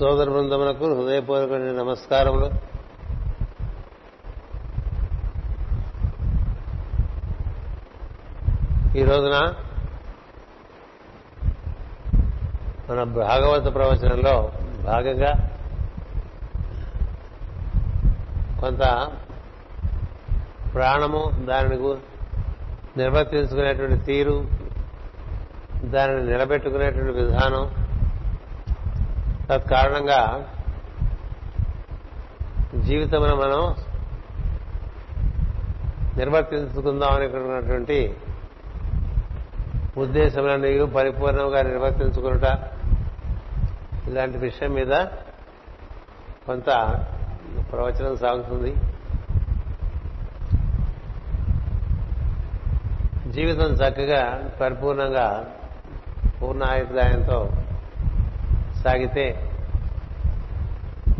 సోదర బృందమునకు హృదయపూర్వక నమస్కారములు. ఈ రోజున మన భాగవత ప్రవచనంలో భాగంగా కొంత ప్రాణము దానిని నిర్వర్తించుకునేటువంటి తీరు దానిని నిలబెట్టుకునేటువంటి విధానం తత్కారణంగా జీవితమున మనం నిర్వర్తించుకుందాం అనుకున్నటువంటి ఉద్దేశములన్నీ పరిపూర్ణంగా నిర్వర్తించుకున్నట ఇలాంటి విషయం మీద కొంత ప్రవచనం సాగుతుంది. జీవితం చక్కగా పరిపూర్ణంగా పూర్ణాయుర్దాయంతో సాగితే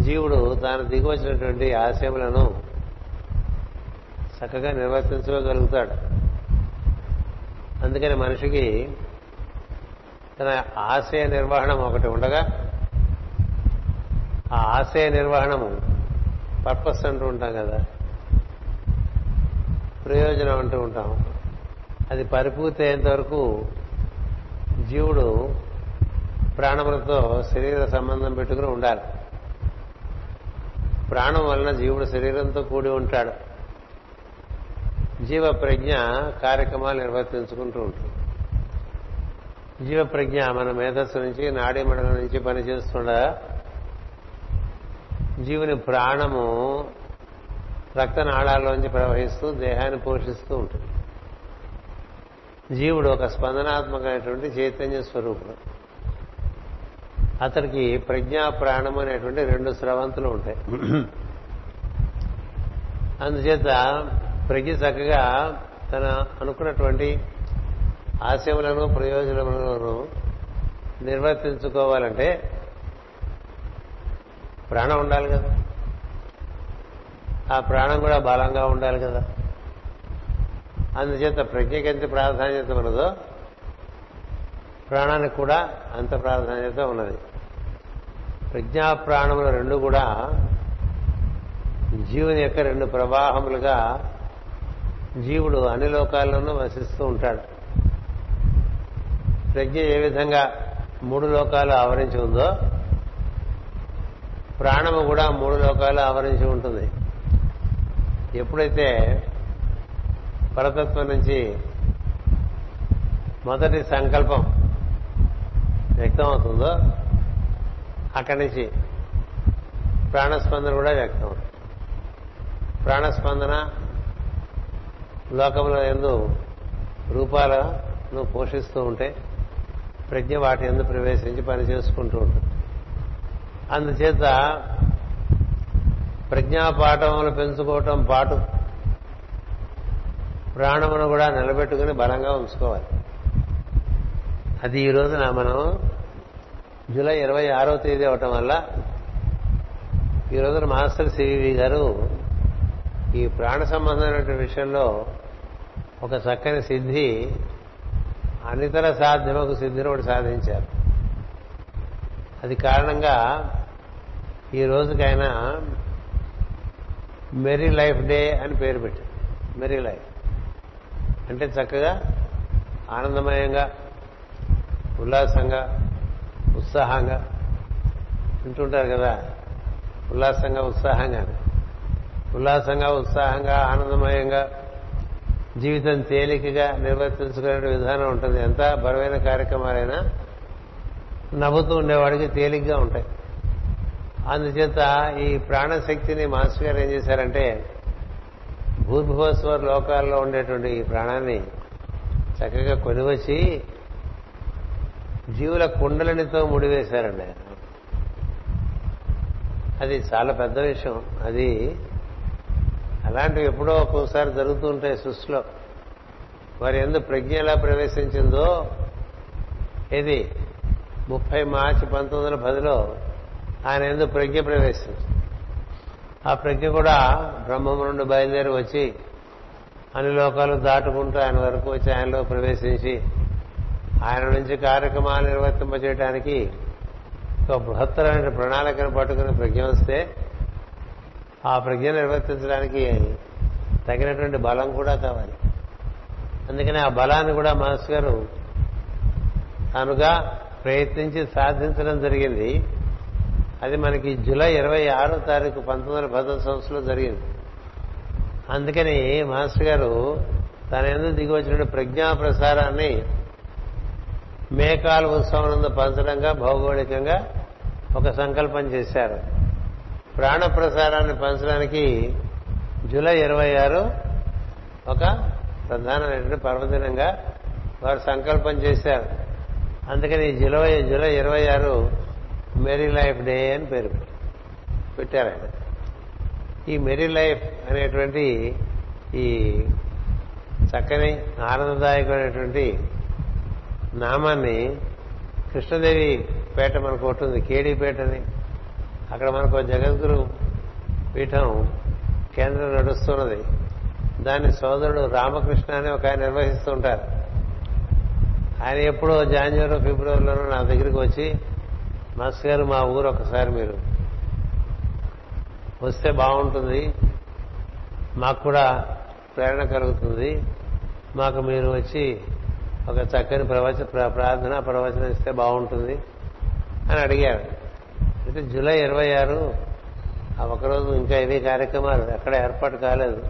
జీవుడు తాను దిగివచ్చినటువంటి ఆశయములను చక్కగా నిర్వర్తించుకోగలుగుతాడు అందుకని మనిషికి తన ఆశయ నిర్వహణం ఒకటి ఉండగా ఆ ఆశయ నిర్వహణము పర్పస్ అంటూ ఉంటాం కదా. ప్రయోజనం అంటూ ఉంటాం. అది పరిపూర్తి అయ్యేంత వరకు జీవుడు ప్రాణములతో శరీర సంబంధం పెట్టుకుని ఉండాలి. ప్రాణం వలన జీవుడు శరీరంతో కూడి ఉంటాడు. జీవ ప్రజ్ఞ కార్యక్రమాలు నిర్వర్తించుకుంటూ ఉంటుంది. జీవ ప్రజ్ఞ మన మేధస్సు నుంచి నాడీ మండలం నుంచి పనిచేస్తుండగా జీవుని ప్రాణము రక్తనాళాల్లోంచి ప్రవహిస్తూ దేహాన్ని పోషిస్తూ ఉంటుంది. జీవుడు ఒక స్పందనాత్మకమైనటువంటి చైతన్య స్వరూపుడు. అతనికి ప్రజ్ఞా ప్రాణం అనేటువంటి రెండు స్రవంతులు ఉంటాయి. అందుచేత ప్రజ్ఞ చక్కగా తన అనుకున్నటువంటి ఆశయములను ప్రయోజనములను నిర్వర్తించుకోవాలంటే ప్రాణం ఉండాలి కదా. ఆ ప్రాణం కూడా బలంగా ఉండాలి కదా. అందుచేత ప్రజ్ఞకి ఎంత ప్రాధాన్యత ఉన్నదో ప్రాణానికి కూడా అంత ప్రాధాన్యత ఉన్నది. ప్రజ్ఞా ప్రాణములు రెండు కూడా జీవుని యొక్క రెండు ప్రవాహములుగా జీవుడు అన్ని లోకాల్లోనూ వసిస్తూ ఉంటాడు. ప్రజ్ఞ ఏ విధంగా మూడు లోకాలు ఆవరించి ఉందో ప్రాణము కూడా మూడు లోకాలు ఆవరించి ఉంటుంది. ఎప్పుడైతే పరతత్వం నుంచి మొదటి సంకల్పం వ్యక్తం అవుతుందో అక్కడి నుంచి ప్రాణస్పందన కూడా వ్యక్తం. అవుతుంది ప్రాణస్పందన లోకంలో ఎందు రూపాలను పోషిస్తూ ఉంటే ప్రజ్ఞ వాటి ఎందు ప్రవేశించి పనిచేసుకుంటూ ఉంటుంది. అందుచేత ప్రజ్ఞాపాఠములు పెంచుకోవటం పాటు ప్రాణమును కూడా నిలబెట్టుకుని బలంగా ఉంచుకోవాలి. అది ఈ రోజున మనం జూలై ఇరవై ఆరో తేదీ అవటం వల్ల ఈ రోజున మాస్టర్ సివివి గారు ఈ ప్రాణ సంబంధమైన విషయంలో ఒక చక్కని సిద్ధి అనితర సాధ్యమకు సిద్ధిని ఒకటి సాధించారు. అది కారణంగా ఈ రోజుకైనా మెరీ లైఫ్ డే అని పేరు పెట్టారు. Merry life. అంటే చక్కగా ఆనందమయంగా ఉల్లాసంగా ఉత్సాహంగా వింటుంటారు కదా? ఉల్లాసంగా ఉత్సాహంగా. ఉల్లాసంగా ఉత్సాహంగా ఆనందమయంగా జీవితం తేలికగా నిర్వర్తించుకునే విధానం ఉంటుంది. ఎంత బరువైన కార్యక్రమాలైనా నవ్వుతూ ఉండేవాడికి తేలిగ్గా ఉంటాయి. అందుచేత ఈ ప్రాణశక్తిని మాస్టర్ గారు ఏం చేశారంటే భూభువస్వర లోకాల్లో ఉండేటువంటి ఈ ప్రాణాన్ని చక్కగా కొనివచ్చి జీవుల కుండలనితో ముడివేశారండి. అది చాలా పెద్ద విషయం. అది అలాంటివి ఎప్పుడో ఒక్కోసారి జరుగుతూ ఉంటాయి సృష్టిలో. వారి ఎందు ప్రజ్ఞ ఎలా ప్రవేశించిందో ఇది ముప్పై మార్చి పంతొమ్మిది వందల పదిలో ఆయన ఎందు ప్రజ్ఞ ప్రవేశించింది. ఆ ప్రజ్ఞ కూడా బ్రహ్మం నుండి బయలుదేరి వచ్చి అన్ని లోకాలు దాటుకుంటూ ఆయన వరకు వచ్చి ఆయనలో ప్రవేశించి ఆయన నుంచి కార్యక్రమాలు నిర్వర్తింపజేయడానికి ఒక బృహత్తరమైన ప్రణాళికను పట్టుకుని ప్రజ్ఞ వస్తే ఆ ప్రజ్ఞ నిర్వర్తించడానికి తగినటువంటి బలం కూడా కావాలి. అందుకని ఆ బలాన్ని కూడా మాస్ గారు తానుగా ప్రయత్నించి సాధించడం జరిగింది. అది మనకి జూలై ఇరవై ఆరో తారీఖు పంతొమ్మిది వందల పదో సంవత్సరంలో జరిగింది. అందుకని మాస్టర్ గారు తన ఎందుకు దిగి వచ్చిన ప్రజ్ఞా ప్రసారాన్ని మేకాల ఉత్సవం పంచడంగా భౌగోళికంగా ఒక సంకల్పం చేశారు. ప్రాణ ప్రసారాన్ని పంచడానికి జూలై ఇరవై ఆరు ఒక ప్రధానమైనటువంటి పర్వదినంగా వారు సంకల్పం చేశారు. అందుకని జూలై జూలై ఇరవై ఆరు మెరీ లైఫ్ డే అని పేరు పెట్టారు ఆయన. ఈ మెరీ లైఫ్ అనేటువంటి ఈ చక్కని ఆనందదాయకమైనటువంటి నామాన్ని కృష్ణదేవి పేట మనకు ఒకటి ఉంది కేడీపేట అని. అక్కడ మనకు జగద్గురు పీఠం కేంద్రం నడుస్తున్నది. దాన్ని సోదరుడు రామకృష్ణ అని ఒక ఆయన నిర్వహిస్తూ ఉంటారు. ఆయన ఎప్పుడో జాన్యువరి ఫిబ్రవరిలోనూ నా దగ్గరికి వచ్చి మాస్ గారు మా ఊరు ఒకసారి మీరు వస్తే బాగుంటుంది. మాకు కూడా ప్రేరణ కలుగుతుంది. మాకు మీరు వచ్చి ఒక చక్కని ప్రవచన ప్రార్థన ప్రవచనం ఇస్తే బాగుంటుంది అని అడిగారు. అంటే జూలై ఇరవై ఆరు ఆ ఒకరోజు ఇంకా ఇవి కార్యక్రమాలు ఎక్కడ ఏర్పాటు కాలేదు.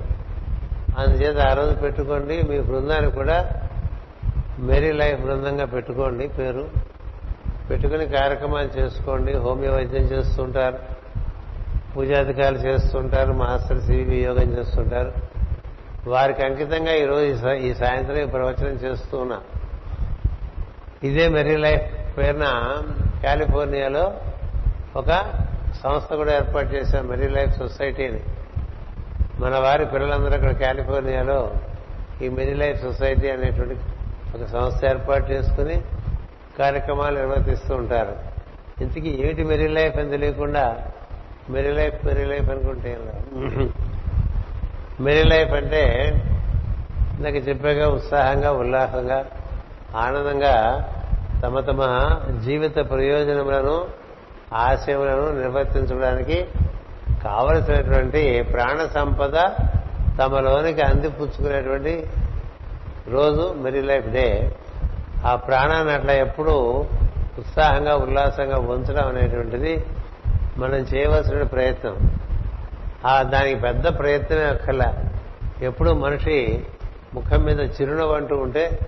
అందుచేత ఆ రోజు పెట్టుకోండి మీ బృందాన్ని కూడా మేరీ లైఫ్ బృందంగా పెట్టుకోండి పేరు. పెట్టుకుని కార్యక్రమాలు చేసుకోండి హోమియో వైద్యం చేస్తుంటారు పూజాధికారులు చేస్తుంటారు మాస్టర్ సివి యోగం చేస్తుంటారు. వారికి అంకితంగా ఈరోజు ఈ సాయంత్రం ఈ ప్రవచనం చేస్తూ ఉన్నా. ఇదే మెరీ లైఫ్ పేరున కాలిఫోర్నియాలో ఒక సంస్థ కూడా ఏర్పాటు చేశాం మెరీ లైఫ్ సొసైటీని. మన వారి పిల్లలందరూ ఇక్కడ కాలిఫోర్నియాలో ఈ మెరీ లైఫ్ సొసైటీ అనేటువంటి ఒక సంస్థ ఏర్పాటు చేసుకుని కార్యక్రమాలు నిర్వర్తిస్తూ ఉంటారు. ఇంతకీ ఏమిటి మెరీ లైఫ్ అని తెలియకుండా మెరీ లైఫ్ మెరీ లైఫ్ అనుకుంటే మెరీ లైఫ్ అంటే ఇందాక చెప్పాగా ఉత్సాహంగా ఉల్లాసంగా ఆనందంగా తమ తమ జీవిత ప్రయోజనములను ఆశయములను నిర్వర్తించడానికి కావలసినటువంటి ప్రాణ సంపద తమలోనికి అందిపుచ్చుకునేటువంటి రోజు మెరీ లైఫ్ డే. ఆ ప్రాణాన్ని అట్లా ఎప్పుడూ ఉత్సాహంగా ఉల్లాసంగా ఉంచడం అనేటువంటిది మనం చేయవలసిన ప్రయత్నం. దానికి పెద్ద ప్రయత్నమే అక్కర్లా. ఎప్పుడు మనిషి ముఖం మీద చిరునవ్వు అంటూ ఉంటే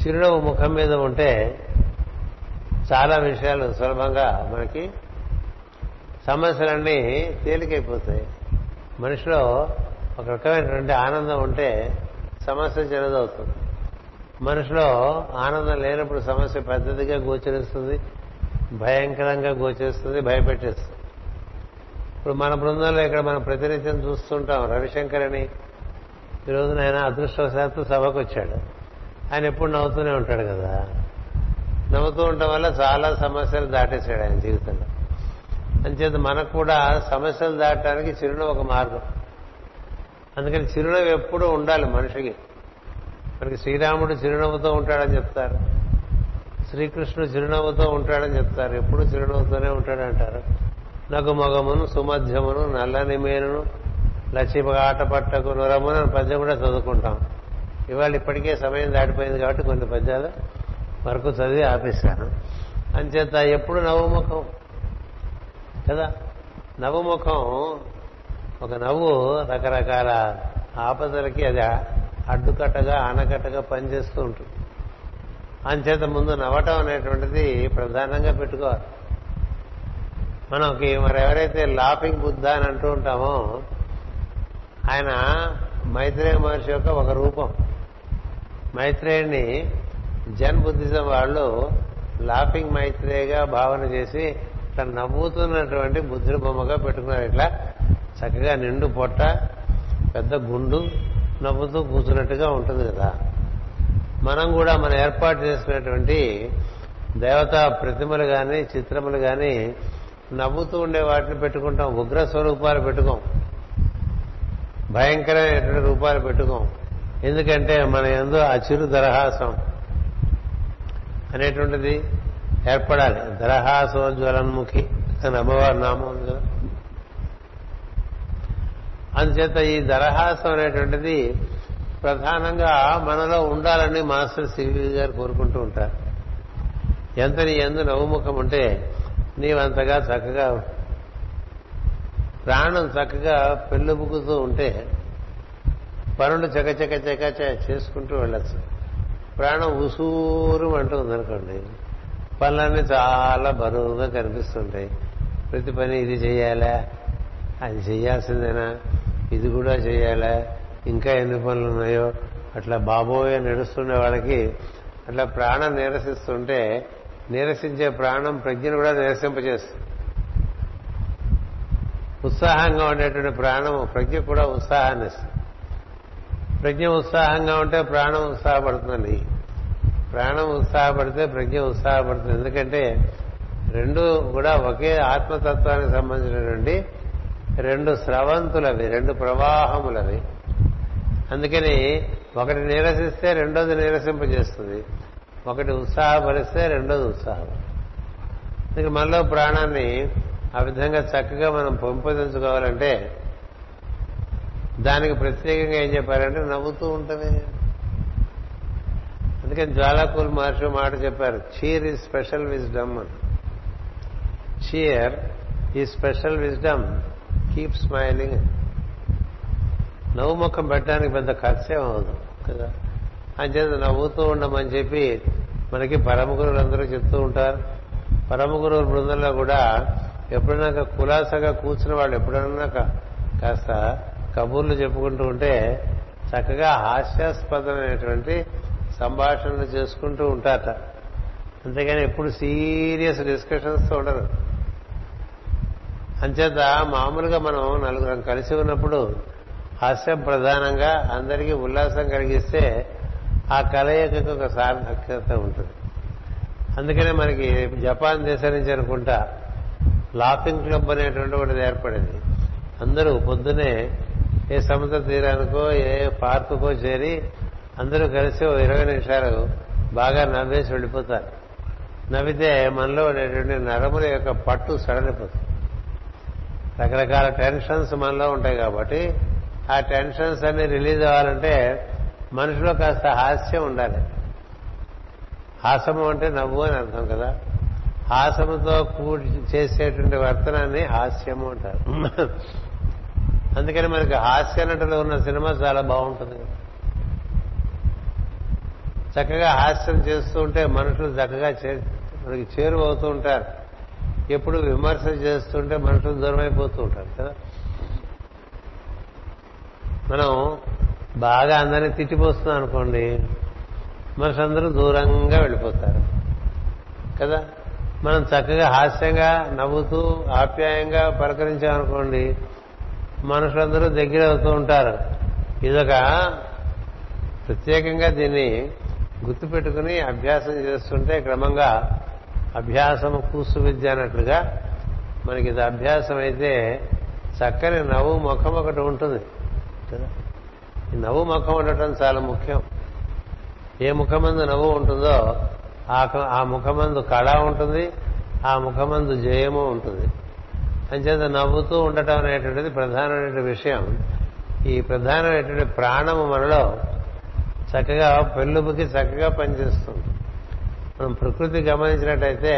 చిరునవ్వు ముఖం మీద ఉంటే చాలా విషయాలు సులభంగా మనకి సమస్యలన్నీ తేలికైపోతాయి. మనిషిలో ఒక రకమైనటువంటి ఆనందం ఉంటే సమస్య చిన్నదవుతుంది. మనిషిలో ఆనందం లేనప్పుడు సమస్య పెద్దదిగా గోచరిస్తుంది భయంకరంగా గోచరిస్తుంది భయపెట్టేస్తుంది. ఇప్పుడు మన బృందంలో ఇక్కడ మనం ప్రతినిత్యం చూస్తుంటాం రవిశంకర్ అని. ఈ రోజున ఆయన అదృష్టవశాత్తు సభకు వచ్చాడు ఆయన ఎప్పుడు నవ్వుతూనే ఉంటాడు కదా. నవ్వుతూ ఉండటం వల్ల చాలా సమస్యలు దాటేశాడు ఆయన జీవితంలో. అంచేత మనకు కూడా సమస్యలు దాటడానికి చిరునవ్వు ఒక మార్గం. అందుకని చిరునవ్వు ఎప్పుడూ ఉండాలి మనిషికి. మనకి శ్రీరాముడు చిరునవ్వుతో ఉంటాడని చెప్తారు. శ్రీకృష్ణుడు చిరునవ్వుతో ఉంటాడని చెప్తారు. ఎప్పుడు చిరునవ్వుతోనే ఉంటాడంటారు. నగు మగమును సుమధ్యమును నల్లని మేనును లచ్చిపగాట పట్టకు నురమును అని పద్యం కూడా చదువుకుంటాం. ఇవాళ ఇప్పటికే సమయం దాటిపోయింది కాబట్టి కొన్ని పద్యాలు వరకు చదివి ఆపేశాను. అంచేత ఎప్పుడు నవ్వుముఖం కదా? నవ్వుముఖం ఒక నవ్వు రకరకాల ఆపదలకి అది అడ్డుకట్టగా ఆనకట్టగా పనిచేస్తూ ఉంటుంది. అంచేత ముందు నవ్వటం అనేటువంటిది ప్రధానంగా పెట్టుకోవాలి. మనకి మరి ఎవరైతే లాఫింగ్ బుద్ధ అని అంటూ ఉంటామో ఆయన మైత్రేయ మహర్షి యొక్క ఒక రూపం. మైత్రేయుని జన్ బుద్ధిజం వాళ్ళు లాఫింగ్ మైత్రేయగా భావన చేసి ఇట్లా నవ్వుతున్నటువంటి బుద్ధుడి బొమ్మగా పెట్టుకున్నారు. ఇట్లా చక్కగా నిండు పొట్ట పెద్ద గుండు నవ్వుతూ కూర్చున్నట్టుగా ఉంటుంది కదా. మనం కూడా మనం ఏర్పాటు చేసినటువంటి దేవతా ప్రతిమలు కానీ చిత్రములు కానీ నవ్వుతూ ఉండే వాటిని పెట్టుకుంటాం. ఉగ్ర స్వరూపాలు పెట్టుకోం. భయంకరమైనటువంటి రూపాలు పెట్టుకోం. ఎందుకంటే మన ఎందు ఆ చిరు దరహాసం అనేటువంటిది ఏర్పడాలి. దరహాసోజ్వలన్ముఖి అని అమ్మవారి నామం ఉంది కదా. అందుచేత ఈ దరహాసం అనేటువంటిది ప్రధానంగా మనలో ఉండాలని మాస్టర్ సివి గారు కోరుకుంటూ ఉంటారు. ఎంత నీ ఎందు నవ్వుముఖం ఉంటే నీవంతగా చక్కగా ప్రాణం చక్కగా పెళ్ళుబుకుతూ ఉంటే పనులు చకచక చక చేసుకుంటూ వెళ్ళచ్చు. ప్రాణం ఉసూరు అంటూ ఉందనుకోండి పనులన్నీ చాలా బరువుగా కనిపిస్తుంటాయి. ప్రతి పని ఇది చేయాలా? అది చేయాల్సిందేనా? ఇది కూడా చేయాలా? ఇంకా ఎన్ని పనులు ఉన్నాయో? అట్లా బాబోయే నడుస్తున్న వాళ్ళకి అట్లా ప్రాణం నిరసిస్తుంటే నీరసించే ప్రాణం ప్రజ్ఞను కూడా నిరసింపజేస్తుంది. ఉత్సాహంగా ఉండేటువంటి ప్రాణం ప్రజ్ఞ కూడా ఉత్సాహాన్ని ఇస్తుంది. ప్రజ్ఞ ఉత్సాహంగా ఉంటే ప్రాణం ఉత్సాహపడుతుందండి. ప్రాణం ఉత్సాహపడితే ప్రజ్ఞ ఉత్సాహపడుతుంది. ఎందుకంటే రెండు కూడా ఒకే ఆత్మతత్వానికి సంబంధించినటువంటి రెండు స్రవంతులవి రెండు ప్రవాహములవి. అందుకని ఒకటి నీరసిస్తే రెండోది నీరసింపజేస్తుంది. ఒకటి ఉత్సాహపరిస్తే రెండోది ఉత్సాహం. అందుకే మనలో ప్రాణాన్ని ఆ విధంగా చక్కగా మనం పెంపొందించుకోవాలంటే దానికి ప్రత్యేకంగా ఏం చెప్పారంటే నవ్వుతూ ఉంటుంది అందుకని జ్వాలాకూల్ మహర్షి మాట చెప్పారు చీర్ ఈ స్పెషల్ విజ్డమ్ అని చీర్ ఈ స్పెషల్ విజ్డమ్ కీప్ స్మైలింగ్ నవ్వు ముఖం పెట్టడానికి పెద్ద ఖర్చేం అవ్వదు కదా. అంచేత నవ్వుతూ ఉండమని చెప్పి మనకి పరమ గురువులు అందరూ చెప్తూ ఉంటారు. పరమ గురువుల బృందంలో కూడా ఎప్పుడైనా కులాసగా కూర్చున్న వాళ్ళు ఎప్పుడన్నా కా- కాస్త కబుర్లు చెప్పుకుంటూ ఉంటే చక్కగా హాస్యాస్పదమైనటువంటి సంభాషణలు చేసుకుంటూ ఉంటారట. అంతేగాని ఎప్పుడు సీరియస్ డిస్కషన్స్ ఉండరు. అంచేత మామూలుగా మనం నలుగురం కలిసి ఉన్నప్పుడు హాస్యం ప్రధానంగా అందరికీ ఉల్లాసం కలిగిస్తే ఆ కలయికకు ఒక సార్థక్యత ఉంటుంది. అందుకనే మనకి జపాన్ దేశం నుంచి అనుకుంటా లాఫింగ్ క్లబ్ అనేటువంటి ఒకటి ఏర్పడింది. అందరూ పొద్దునే ఏ సముద్ర తీరానికో ఏ పార్కుకో చేరి అందరూ కలిసి ఓ ఇరవై నిమిషాలు బాగా నవ్వేసి వెళ్ళిపోతారు. నవ్వితే మనలో ఉండేటువంటి నరముల యొక్క పట్టు సడలిపోతుంది. రకరకాల టెన్షన్స్ మనలో ఉంటాయి కాబట్టి ఆ టెన్షన్స్ అన్ని రిలీజ్ అవ్వాలంటే మనిషిలో కాస్త హాస్యం ఉండాలి. హాసము అంటే నవ్వు అని అర్థం కదా. హాసముతో కూడి చేసేటువంటి వర్తనాన్ని హాస్యము అంటారు. అందుకని మనకి హాస్య నటులు ఉన్న సినిమా చాలా బాగుంటుంది. చక్కగా హాస్యం చేస్తూ ఉంటే మనుషులు చక్కగా చే- మనకి చేరువవుతూ ఉంటారు. ఎప్పుడు విమర్శ చేస్తుంటే మనుషులు దూరం అయిపోతూ ఉంటారు కదా. మనం బాగా అందరినీ తిట్టిపోస్తున్నాం అనుకోండి మనుషులందరూ దూరంగా వెళ్ళిపోతారు. కదా? మనం చక్కగా హాస్యంగా నవ్వుతూ ఆప్యాయంగా పలకరించామనుకోండి మనుషులందరూ దగ్గర అవుతూ ఉంటారు. ఇదొక ప్రత్యేకంగా దీన్ని గుర్తుపెట్టుకుని అభ్యాసం చేస్తుంటే క్రమంగా అభ్యాసము కూసు విద్య అన్నట్లుగా మనకి ఇది అభ్యాసం అయితే చక్కని నవ్వు ముఖం ఒకటి ఉంటుంది. కదా? ఈ నవ్వు ముఖం ఉండటం చాలా ముఖ్యం. ఏ ముఖమందు నవ్వు ఉంటుందో ఆ ఆ ముఖమందు కళ ఉంటుంది ఆ ముఖమందు జయము ఉంటుంది. అంచేత నవ్వుతూ ఉండటం అనేటువంటిది ప్రధానమైన విషయం. ఈ ప్రధానమైనటువంటి ప్రాణము మనలో చక్కగా పెళ్ళుబుకి చక్కగా పనిచేస్తుంది. మనం ప్రకృతి గమనించినట్టయితే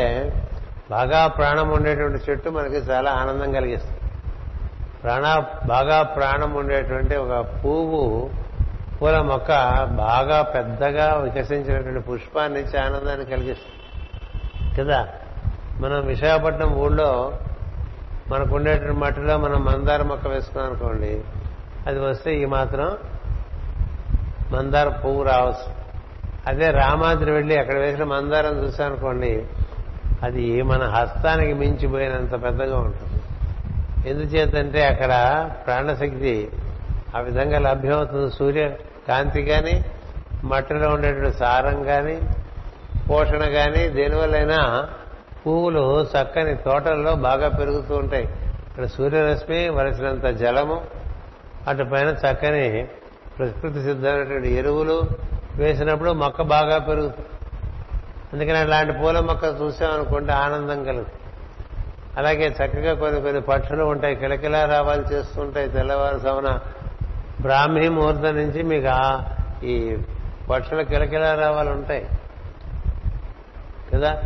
బాగా ప్రాణం ఉండేటువంటి చెట్టు మనకి చాలా ఆనందం కలిగిస్తుంది. ప్రాణ బాగా ప్రాణం ఉండేటువంటి ఒక పువ్వు పూల మొక్క బాగా పెద్దగా వికసించినటువంటి పుష్పాన్ని ఇచ్చి ఆనందాన్ని కలిగిస్తుంది. కదా? మనం విశాఖపట్నం ఊళ్ళో మనకు ఉండేటువంటి మట్టిలో మనం మందార మొక్క వేసుకున్నాం అనుకోండి అది వస్తే ఈ మాత్రం మందార పువ్వు రావచ్చు. అదే రామాద్రి వెళ్ళి అక్కడ వేసిన మందారం చూసానుకోండి అది మన హస్తానికి మించిపోయినంత పెద్దగా ఉంటుంది. ఎందుచేతంటే అక్కడ ప్రాణశక్తి ఆ విధంగా లభ్యమవుతుంది. సూర్య కాంతి కానీ మట్టిలో ఉండేటువంటి సారం కానీ పోషణ కానీ దేనివల్లైనా పువ్వులు చక్కని తోటల్లో బాగా పెరుగుతూ ఉంటాయి. ఇక్కడ సూర్యరశ్మి వలసినంత జలము అటు పైన చక్కని ప్రకృతి సిద్ధమైనటువంటి ఎరువులు వేసినప్పుడు మొక్క బాగా పెరుగుతుంది. అందుకని అలాంటి పూల మొక్క చూసామనుకుంటే ఆనందం కలుగుతుంది. అలాగే చక్కగా కొన్ని కొన్ని పక్షులు ఉంటాయి కిలకిలా రావాలు చేస్తుంటాయి తెల్లవారుజామున. బ్రాహ్మీ ముహూర్తం నుంచి మీకు ఆ- ఈ పక్షుల కిలకిలా రావాలు ఉంటాయి. కదా?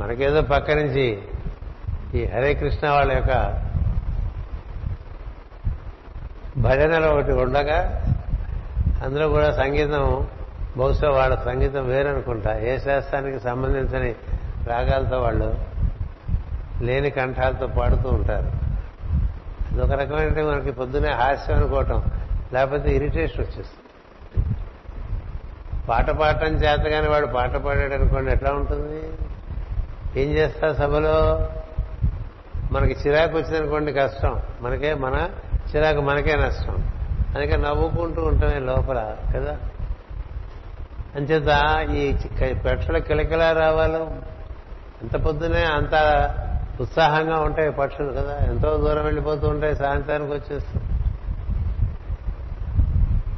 మనకేదో పక్క నుంచి ఈ హరే కృష్ణ వాళ్ళ యొక్క భజనలు ఒకటి ఉండగా అందులో కూడా సంగీతం బహుశా వాళ్ళ సంగీతం వేరనుకుంటా. ఏ శాస్త్రానికి సంబంధించని రాగాలతో వాళ్ళు లేని కంఠాలతో పాడుతూ ఉంటారు. ఇదొక రకమైన మనకి పొద్దునే హాస్యం అనుకోవటం లేకపోతే ఇరిటేషన్ వచ్చేస్తుంది. పాట పాడటం చేతగానే వాడు పాట పాడాడు అనుకోండి ఎట్లా ఉంటుంది? ఏం చేస్తా సభలో? మనకి చిరాకు వచ్చిందనుకోండి కష్టం. మనకే మన చిరాకు మనకే నష్టం. అందుకే నవ్వుకుంటూ ఉంటామే లోపల కదా? అంచేత ఈ చి- కిలకిలా రావాలి. ఎంత పొద్దునే అంత ఉత్సాహంగా ఉంటాయి పక్షులు కదా. ఎంతో దూరం వెళ్ళిపోతూ ఉంటాయి సాయంత్రానికి వచ్చేస్తాయి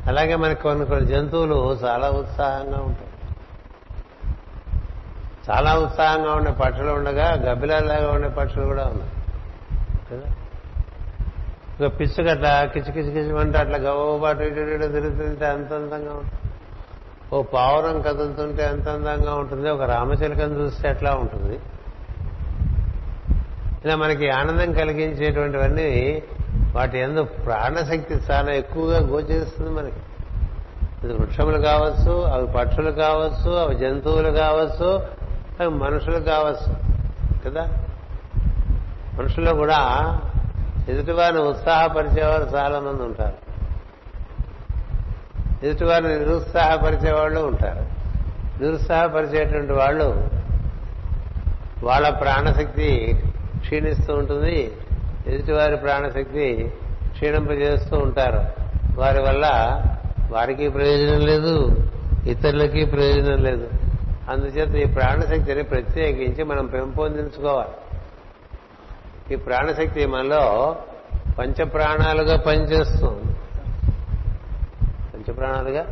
అలాగే మనకి కొన్ని కొన్ని జంతువులు చాలా ఉత్సాహంగా ఉంటాయి. చాలా ఉత్సాహంగా ఉండే పక్షులు ఉండగా గబ్బిలాలాగా ఉండే పక్షులు కూడా ఉన్నాయి. కదా? ఇక పిచ్చుకట్ల కిచి కిచి కిచి అంటే అట్లా గవ్వబాటు ఇటు ఇటు తిరుగుతుంటే అంత అందంగా ఉంటుంది. ఓ పావురం కదులుతుంటే ఎంత అందంగా ఉంటుంది. ఒక రామచిలకను చూస్తే ఎట్లా ఉంటుంది? ఇలా మనకి ఆనందం కలిగించేటువంటివన్నీ వాటి ఎందు ప్రాణశక్తి చాలా ఎక్కువగా గోచరిస్తుంది మనకి. ఇది వృక్షములు కావచ్చు అవి పక్షులు కావచ్చు అవి జంతువులు కావచ్చు అవి మనుషులు కావచ్చు కదా? మనుషులు కూడా ఎదుటివారిని ఉత్సాహపరిచేవారు చాలా మంది ఉంటారు. ఎదుటివారిని నిరుత్సాహపరిచే వాళ్ళు ఉంటారు. నిరుత్సాహపరిచేటువంటి వాళ్ళు వాళ్ళ ప్రాణశక్తి క్షీణిస్తూ ఉంటుంది. ఎదుటివారి ప్రాణశక్తి క్షీణింపజేస్తూ ఉంటారు. వారి వల్ల వారికి ప్రయోజనం లేదు ఇతరులకి ప్రయోజనం లేదు. అందుచేత ఈ ప్రాణశక్తిని ప్రత్యేకించి మనం పెంపొందించుకోవాలి. ఈ ప్రాణశక్తి మనలో పంచప్రాణాలుగా పనిచేస్తుంది. పంచప్రాణాలుగా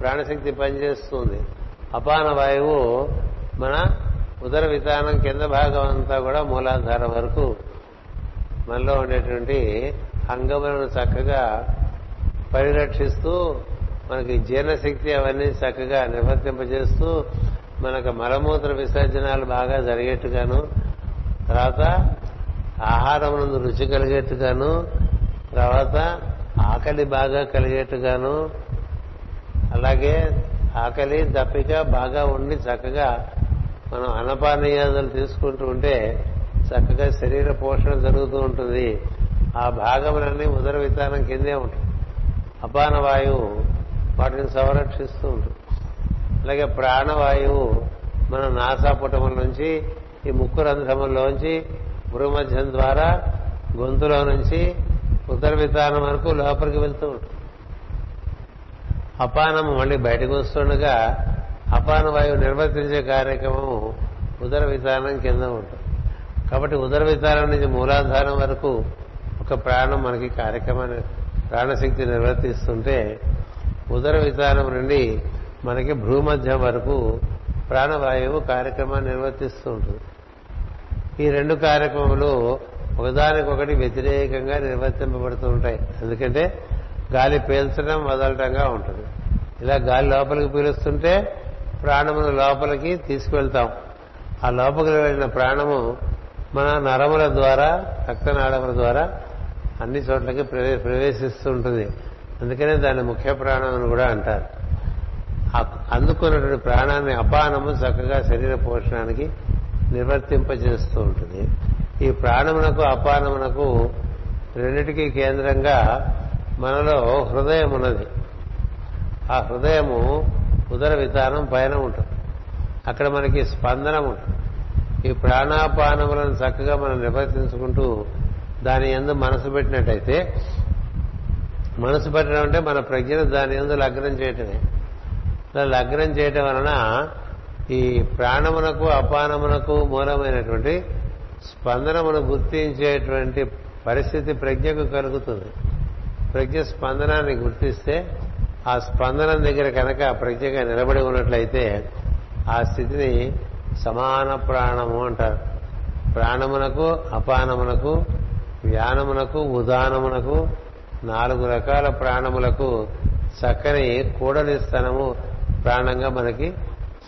ప్రాణశక్తి పనిచేస్తుంది. అపాన వాయువు మన ఉదర విధానం కింద భాగం అంతా కూడా మూలాధారం వరకు మనలో ఉండేటువంటి అంగములను చక్కగా పరిరక్షిస్తూ మనకి జీర్ణశక్తి అవన్నీ చక్కగా నివర్తింపజేస్తూ మనకు మలమూత్ర విసర్జనాలు బాగా జరిగేట్టుగాను తర్వాత ఆహారం రుచి కలిగేట్టుగాను తర్వాత ఆకలి బాగా కలిగేట్టుగాను అలాగే ఆకలి దప్పిక బాగా ఉండి చక్కగా మనం అన్నపానీయాదులు తీసుకుంటూ ఉంటే చక్కగా శరీర పోషణ జరుగుతూ ఉంటుంది. ఆ భాగములన్నీ ఉదర విధానం కిందే ఉంటుంది అపాన వాయువు వాటిని సంరక్షిస్తూ ఉంటుంది. అలాగే ప్రాణవాయువు మన నాసాపుటముల నుంచి ఈ ముక్కు రంధ్రముల్లోంచి భూమధ్యం ద్వారా గొంతులో నుంచి ఉత్తర విధానం వరకు లోపలికి వెళ్తూ ఉంటుంది. అపానం మళ్ళీ బయటకు వస్తుండగా అపాన వాయువు నిర్వర్తించే కార్యక్రమం ఉదర విధానం కింద ఉంటుంది. కాబట్టి ఉదర విధానం నుంచి మూలాధారం వరకు ఒక ప్రాణం మనకి కార్యక్రమాన్ని ప్రాణశక్తి నిర్వర్తిస్తుంటే ఉదర విధానం నుండి మనకి భూమధ్యం వరకు ప్రాణవాయువు కార్యక్రమాన్ని నిర్వర్తిస్తూ ఉంటుంది. ఈ రెండు కార్యక్రమములు ఒకదానికొకటి వ్యతిరేకంగా నిర్వర్తింపబడుతూ ఉంటాయి. ఎందుకంటే గాలి పీల్చడం వదలటంగా ఉంటుంది. ఇలా గాలి లోపలికి పీలుస్తుంటే ప్రాణమును లోపలికి తీసుకువెళ్తాం. ఆ లోపలికి వెళ్ళిన ప్రాణము మన నరముల ద్వారా రక్తనాళముల ద్వారా అన్ని చోట్లకి ప్రవే ప్రవేశిస్తూ ఉంటుంది. అందుకనే దాన్ని ముఖ్య ప్రాణం అని కూడా అంటారు. అందుకున్నటువంటి ప్రాణాన్ని అపానము చక్కగా శరీర పోషణానికి నిర్వర్తింపజేస్తూ ఉంటుంది. ఈ ప్రాణమునకు అపానమునకు రెండిటికీ కేంద్రంగా మనలో హృదయం ఉన్నది. ఆ హృదయము ఉదర విధానం పైన ఉంటుంది. అక్కడ మనకి స్పందన ఉంటుంది. ఈ ప్రాణాపానములను చక్కగా మనం నిర్వర్తించుకుంటూ దాని ఎందు మనసు పెట్టినట్టయితే మనసు పెట్టడం అంటే మన ప్రజ్ఞను దాని ఎందు లగ్నం చేయటమే. ఇలా లగ్నం చేయటం వలన ఈ ప్రాణమునకు అపానమునకు మూలమైనటువంటి స్పందనమును గుర్తించేటువంటి పరిస్థితి ప్రజ్ఞకు కలుగుతుంది. ప్రజ్ఞ స్పందనాన్ని గుర్తిస్తే ఆ స్పందన దగ్గర కనుక ప్రత్యేకంగా నిలబడి ఉన్నట్లయితే ఆ స్థితిని సమాన ప్రాణము అంటారు. ప్రాణమునకు అపానమునకు వ్యానమునకు ఉదానమునకు నాలుగు రకాల ప్రాణములకు చక్కని కూడలి స్థనము ప్రాణంగా మనకి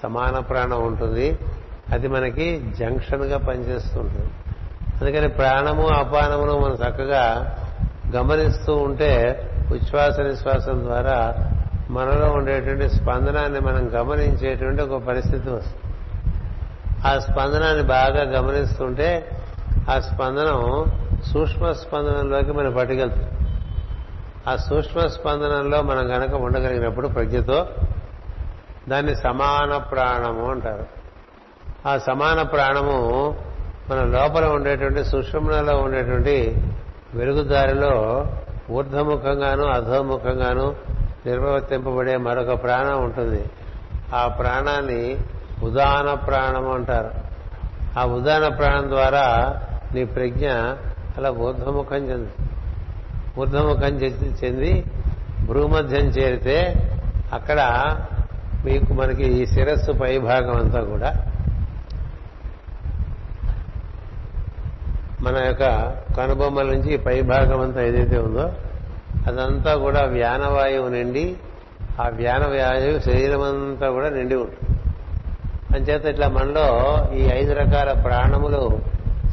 సమాన ప్రాణం ఉంటుంది. అది మనకి జంక్షన్గా పనిచేస్తుంటుంది. అందుకని ప్రాణము అపానమును మనం చక్కగా గమనిస్తూ ఉంటే ఉచ్ఛ్వాస నిశ్వాసం ద్వారా మనలో ఉండేటువంటి స్పందనాన్ని మనం గమనించేటువంటి ఒక పరిస్థితి వస్తుంది. ఆ స్పందనాన్ని బాగా గమనిస్తుంటే ఆ స్పందనం సూక్ష్మ స్పందనంలోకి మనం పట్టుకెళ్తాం. ఆ సూక్ష్మ స్పందనంలో మనం గనక ఉండగలిగినప్పుడు ప్రజ్ఞతో దాన్ని సమాన ప్రాణము అంటారు. ఆ సమాన ప్రాణము మన లోపల ఉండేటువంటి సుషుమ్నలో ఉండేటువంటి వెలుగుదారిలో ఊర్ధముఖంగాను అధోముఖంగాను నిర్వర్తింపబడే మరొక ప్రాణం ఉంటుంది. ఆ ప్రాణాన్ని ఉదాన ప్రాణం అంటారు. ఆ ఉదాన ప్రాణం ద్వారా నీ ప్రజ్ఞ అలా ఊర్ధముఖం చెంది ఊర్ధముఖం చెంది భూమధ్యం చేరితే అక్కడ మీకు మనకి ఈ శిరస్సు పై భాగం అంతా కూడా మన యొక్క కనుబొమ్మల నుంచి పై భాగం అంతా ఏదైతే ఉందో అదంతా కూడా వ్యానవాయువు నిండి ఆ వ్యానవాయువు శరీరం అంతా కూడా నిండి ఉంటుంది. అంచేత ఇట్లా మనలో ఈ ఐదు రకాల ప్రాణములు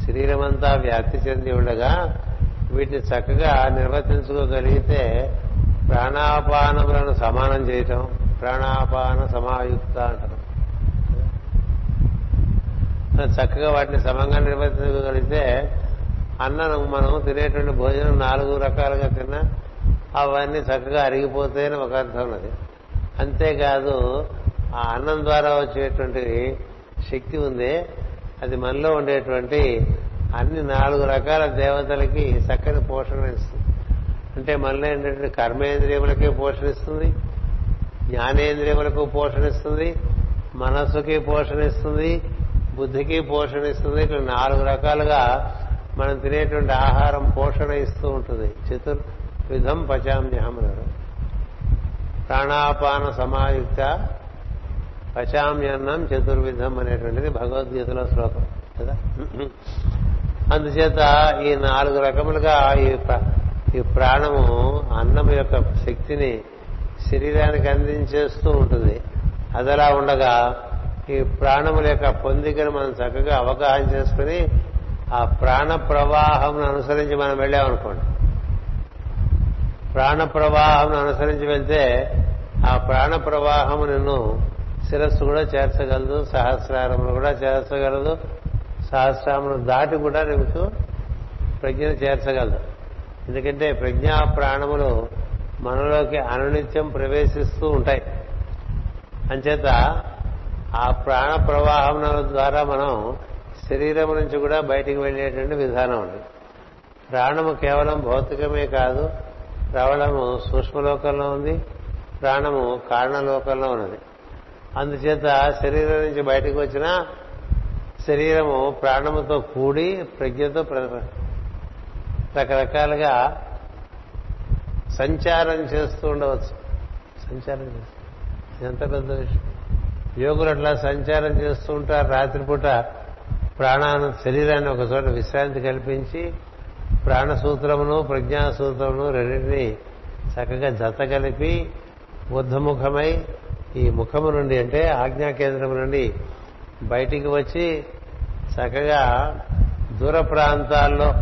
శరీరమంతా వ్యాప్తి చెంది ఉండగా వీటిని చక్కగా నిర్వర్తించుకోగలిగితే ప్రాణాపానములను సమానం చేయటం ప్రాణాపాన సమాయుక్త అంటారు. చక్కగా వాటిని సమంగా నిర్వర్తించగలిగితే అన్నం మనం తినేటువంటి భోజనం నాలుగు రకాలుగా తిన్నా అవన్నీ చక్కగా అరిగిపోతాయని ఒక అర్థం ఉన్నది. అంతేకాదు ఆ అన్నం ద్వారా వచ్చేటువంటి శక్తి ఉంది అది మనలో ఉండేటువంటి అన్ని నాలుగు రకాల దేవతలకి చక్కని పోషణ ఇస్తుంది. అంటే మనలో ఏంటంటే కర్మేంద్రియములకి పోషణిస్తుంది జ్ఞానేంద్రియములకు పోషణ ఇస్తుంది మనస్సుకి పోషణ ఇస్తుంది బుద్ధికి పోషణ ఇస్తుంది. ఇక్కడ నాలుగు రకాలుగా మనం తినేటువంటి ఆహారం పోషణ ఇస్తూ ఉంటుంది. చతుర్విధం పచామ్యహములు ప్రాణాపాన సమాయుక్త పచామ్యన్నం చతుర్విధం అనేటువంటిది భగవద్గీతలో శ్లోకం. కదా? అందుచేత ఈ నాలుగు రకములుగా ఈ ఈ ప్రాణము అన్నం యొక్క శక్తిని శరీరానికి అందించేస్తూ ఉంటుంది. అదలా ఉండగా ఈ ప్రాణముల యొక్క పొందికను మనం చక్కగా అవగాహన చేసుకుని ఆ ప్రాణ ప్రవాహంను అనుసరించి మనం వెళ్ళామనుకోండి. ప్రాణ ప్రవాహంను అనుసరించి వెళ్తే ఆ ప్రాణ ప్రవాహము నిన్ను శిరస్సు కూడా చేర్చగలదు సహస్రారములు కూడా చేర్చగలదు సహస్రాములు దాటి కూడా నీకు ప్రజ్ఞను చేర్చగలదు. ఎందుకంటే ప్రజ్ఞా ప్రాణములు మనలోకి అనునిత్యం ప్రవేశిస్తూ ఉంటాయి. అంచేత ఆ ప్రాణ ప్రవాహం ద్వారా మనం శరీరం నుంచి కూడా బయటికి వెళ్ళేటువంటి విధానం ఉంది ప్రాణము కేవలం భౌతికమే కాదు ప్రవళము సూక్ష్మలోకంలో ఉంది ప్రాణము కారణలోకంలో ఉన్నది. అందుచేత శరీరం నుంచి బయటకు వచ్చిన శరీరము ప్రాణముతో కూడి ప్రజ్ఞతో రకరకాలుగా సంచారం చేస్తూ ఉండవచ్చు. సంచారం చేస్తూ. ఎంత పెద్ద విషయం. యోగులు అట్లా సంచారం చేస్తూ ఉంటారు. రాత్రిపూట ప్రాణాన్ని శరీరాన్ని ఒక చోట విశ్రాంతి కల్పించి ప్రాణసూత్రమును ప్రజ్ఞాసూత్రమును రెండింటినీ చక్కగా జత కలిపి బుద్ధముఖమై ఈ ముఖము నుండి అంటే ఆజ్ఞా కేంద్రం నుండి బయటికి వచ్చి చక్కగా దూర ప్రాంతాల్లో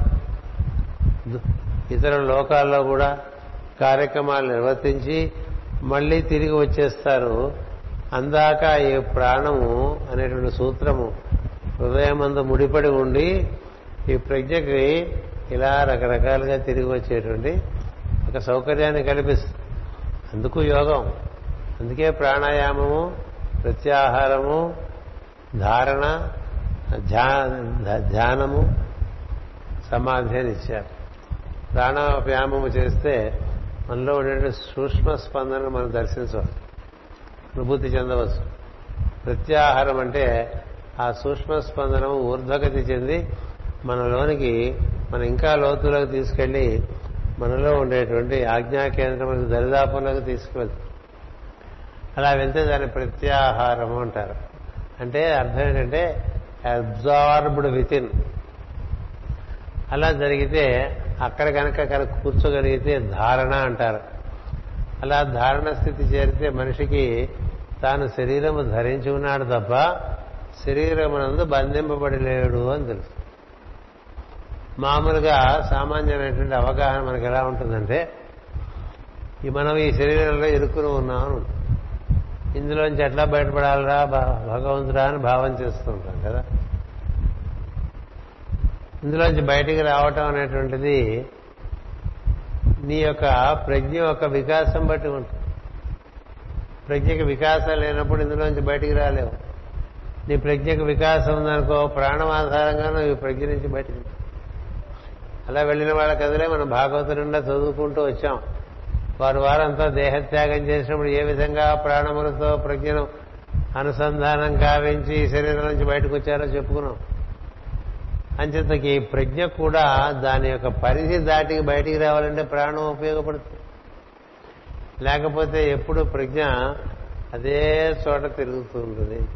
ఇతర లోకాల్లో కూడా కార్యక్రమాలు నిర్వర్తించి మళ్ళీ తిరిగి వచ్చేస్తారు. అందాక ఈ ప్రాణము అనేటువంటి సూత్రము హృదయమందు ముడిపడి ఉండి ఈ ప్రజ్ఞకి ఇలా రకరకాలుగా తిరిగి వచ్చేటువంటి ఒక సౌకర్యాన్ని కల్పిస్తుంది. అందుకు యోగం. అందుకే ప్రాణాయామము ప్రత్యాహారము ధారణ ధ్యానము సమాధి అని ఇచ్చారు. ప్రాణాయామము చేస్తే మనలో ఉండే సూక్ష్మ స్పందనను మనం దర్శించవచ్చు. అనుభూతి చెందవచ్చు. ప్రత్యాహారం అంటే ఆ సూక్ష్మ స్పందనం ఊర్ధ్వగతి చెంది మనలోనికి మనం ఇంకా లోతులోకి తీసుకెళ్ళి మనలో ఉండేటువంటి ఆజ్ఞా కేంద్రం దరిదాపులకు తీసుకువెళ్తుంది అలా వెళ్తే దాన్ని ప్రత్యాహారము అంటారు. అంటే అర్థం ఏంటంటే అబ్జార్బ్డ్ వితిన్. అలా జరిగితే అక్కడ కనుక కనుక కూర్చోగలిగితే ధారణ అంటారు. అలా ధారణ స్థితి చేరితే మనిషికి తాను శరీరము ధరించి ఉన్నాడు తప్ప శరీరమునందు బంధింపబడి లేడు అని తెలుసు. మామూలుగా సామాన్యమైనటువంటి అవగాహన మనకు ఎలా ఉంటుందంటే ఈ మనం ఈ శరీరంలో ఇరుక్కుని ఉన్నాం ఇందులోంచి ఎట్లా బయటపడాలరా? భగవంతుడా అని భావం చేస్తూ ఉంటాం కదా. ఇందులోంచి బయటికి రావటం అనేటువంటిది నీ యొక్క ప్రజ్ఞ యొక్క వికాసం బట్టి ఉంటుంది. ప్రజ్ఞకి వికాసం లేనప్పుడు ఇందులోంచి బయటికి రాలేవు. నీ ప్రజ్ఞకు వికాసం ఉందనుకో ప్రాణం ఆధారంగా నువ్వు ఈ ప్రజ్ఞ నుంచి బయటికి అలా వెళ్ళిన వాళ్ళ కదలే మనం భాగవత నిండా చదువుకుంటూ వచ్చాం. వారు వారంతా దేహత్యాగం చేసినప్పుడు ఏ విధంగా ప్రాణములతో ప్రజ్ఞను అనుసంధానం కావించి శరీరం నుంచి బయటకు వచ్చారో చెప్పుకున్నాం. అంచేతకి ప్రజ్ఞ కూడా దాని యొక్క పరిధి దాటికి బయటికి రావాలంటే ప్రాణం ఉపయోగపడుతుంది. లేకపోతే ఎప్పుడు ప్రజ్ఞ అదే చోట తిరుగుతూ ఉంటుంది.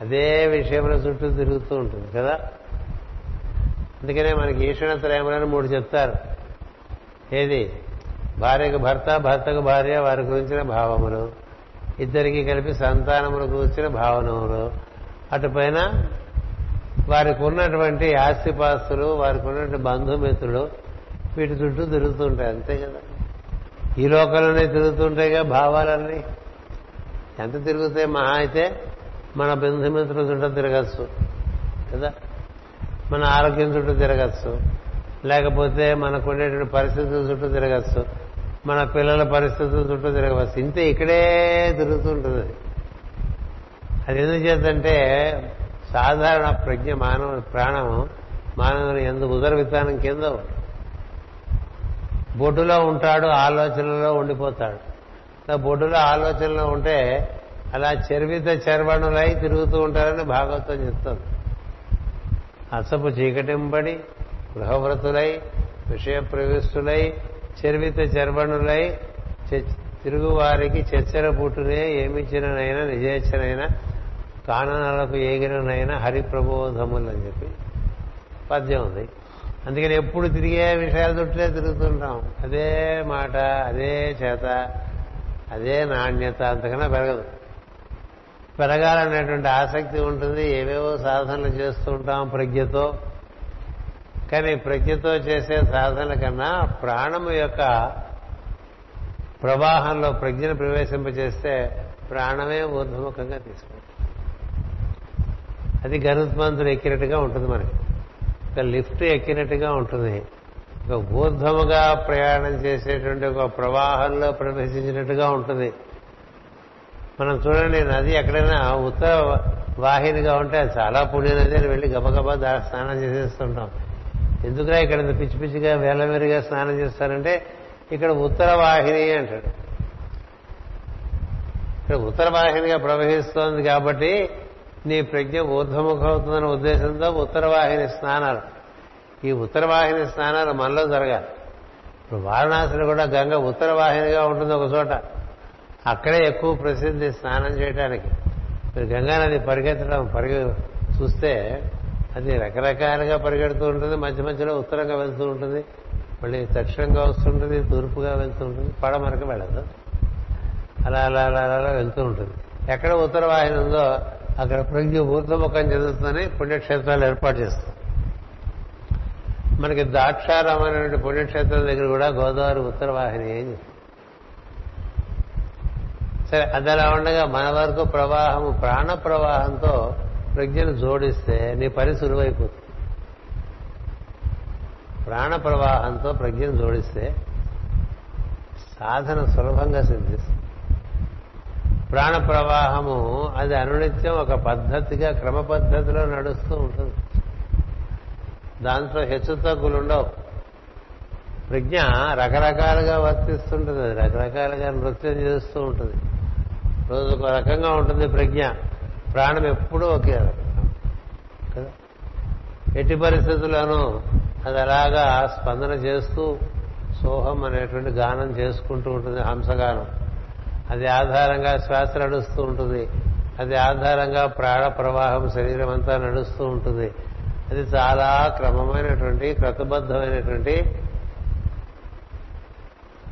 అదే విషయముల చుట్టూ తిరుగుతూ ఉంటుంది కదా? అందుకనే మనకి ఈశ్వరత్రయములని మూడు చెప్తారు. ఏది? భార్యకు భర్త భర్తకు భార్య వారి గురించిన భావములు. ఇద్దరికి కలిపి సంతానములు గురించిన భావనములు. అటుపైన వారికి ఉన్నటువంటి ఆస్తిపాస్తులు వారికి ఉన్నటువంటి బంధుమిత్రులు వీటి చుట్టూ తిరుగుతుంటాయి అంతే కదా? ఈ లోకంలోనే తిరుగుతుంటాయిగా భావాలన్నీ. ఎంత తిరుగుతాయి మహా అయితే మన బంధుమిత్రుల చుట్టూ తిరగచ్చు కదా? మన ఆరోగ్యం చుట్టూ తిరగచ్చు లేకపోతే మనకు ఉండేటువంటి పరిస్థితుల చుట్టూ తిరగచ్చు మన పిల్లల పరిస్థితుల చుట్టూ తిరగవచ్చు. ఇంతే ఇక్కడే తిరుగుతుంటుంది. అది అది ఎందుకు చేద్దంటే సాధారణ ప్రజ్ఞ మానవ ప్రాణం మానవుని ఎందుకు ఉదర విధానం కింద బొడ్డులో ఉంటాడు ఆలోచనలో ఉండిపోతాడు. అలా బొడ్డులో ఆలోచనలో ఉంటే అలా చర్విత చర్వణులై తిరుగుతూ ఉంటారని భాగవతం చెప్తుంది. అసపు చీకటింపడి గృహవ్రతులై విషయ ప్రవిష్టులై చర్విత చర్వణులై తిరుగువారికి చచ్చర పుట్టునే ఏమిచ్చిననైనా నిజేచ్చనైనా కాననాలకు ఏగిననైనా హరిప్రబోధములు అని చెప్పి పద్యం ఉంది. అందుకని ఎప్పుడు తిరిగే విషయాల చుట్టే తిరుగుతుంటాం. అదే మాట అదే చేత అదే నాణ్యత అంతకన్నా పెరగదు. పెరగాలనేటువంటి ఆసక్తి ఉంటుంది. ఏవేవో సాధనలు చేస్తూ ఉంటాం ప్రజ్ఞతో. కానీ ప్రజ్ఞతో చేసే సాధన కన్నా ప్రాణము యొక్క ప్రవాహంలో ప్రజ్ఞను ప్రవేశింపజేస్తే ప్రాణమే ఊర్ధముఖంగా తీసుకుంటుంది. అది గరుత్మంతుడు ఎక్కినట్టుగా ఉంటుంది మనకి. ఒక లిఫ్ట్ ఎక్కినట్టుగా ఉంటుంది. ఒక ఊర్ధముగా ప్రయాణం చేసేటువంటి ఒక ప్రవాహంలో ప్రవేశించినట్టుగా ఉంటుంది. మనం చూడండి నది ఎక్కడైనా ఉత్తర వాహినిగా ఉంటే చాలా పుణ్య నది అని వెళ్ళి గబగబా దా స్నానం చేసేస్తుంటాం. ఎందుకురా ఇక్కడ పిచ్చి పిచ్చిగా వేలవేరుగా స్నానం చేస్తారంటే ఇక్కడ ఉత్తర వాహిని అంటాడు. ఇక్కడ ఉత్తర వాహినిగా ప్రవహిస్తోంది కాబట్టి నీ ప్రజ్ఞ ఊర్ధముఖం అవుతుందనే ఉద్దేశంతో ఉత్తరవాహిని స్నానాలు. ఈ ఉత్తరవాహిని స్నానాలు మనలో జరగాలి. ఇప్పుడు వారణాసిలో కూడా గంగ ఉత్తరవాహినిగా ఉంటుంది ఒక చోట. అక్కడే ఎక్కువ ప్రసిద్ధి స్నానం చేయడానికి మీరు గంగా నది పరిగెత్తడం పరిగె చూస్తే అది రకరకాలుగా పరిగెడుతూ ఉంటుంది. మధ్య మధ్యలో ఉత్తరంగా వెళ్తూ ఉంటుంది. మళ్ళీ దక్షిణంగా వస్తుంటుంది తూర్పుగా వెళ్తూ ఉంటుంది. పడమరకు వెళ్ళదు. అలా అలా అలా అలా వెళ్తూ ఉంటుంది. ఎక్కడ ఉత్తర వాహిని ఉందో అక్కడ ప్రజ్ఞ ఊర్ధముఖం చెందుతుందని పుణ్యక్షేత్రాలు ఏర్పాటు చేస్తాం మనకి దాక్షారామ అనేటువంటి పుణ్యక్షేత్రం దగ్గర కూడా గోదావరి ఉత్తర వాహిని అని సరే అది అలా ఉండగా మన వరకు ప్రవాహము ప్రాణ ప్రవాహంతో ప్రజ్ఞను జోడిస్తే నీ పని సులువైపోతుంది. ప్రాణ ప్రవాహంతో ప్రజ్ఞను జోడిస్తే సాధన సులభంగా సిద్ధిస్తుంది. ప్రాణ ప్రవాహము అది అనునిత్యం ఒక పద్ధతిగా క్రమ పద్ధతిలో నడుస్తూ ఉంటుంది. దాంట్లో హెచ్చు తగ్గులు ఉండవు. ప్రజ్ఞ రకరకాలుగా వర్తిస్తుంటుంది. అది రకరకాలుగా నృత్యం చేస్తూ ఉంటుంది. రోజు ఒక రకంగా ఉంటుంది ప్రజ్ఞ. ప్రాణం ఎప్పుడూ ఒకే రకం. కదా? ఎట్టి పరిస్థితుల్లోనూ అది అలాగా స్పందన చేస్తూ సోహం అనేటువంటి గానం చేసుకుంటూ ఉంటుంది హంసగానం. అది ఆధారంగా శ్వాస నడుస్తూ ఉంటుంది. అది ఆధారంగా ప్రాణ ప్రవాహం శరీరం అంతా నడుస్తూ ఉంటుంది. అది చాలా క్రమమైనటువంటి క్రతబద్ధమైనటువంటి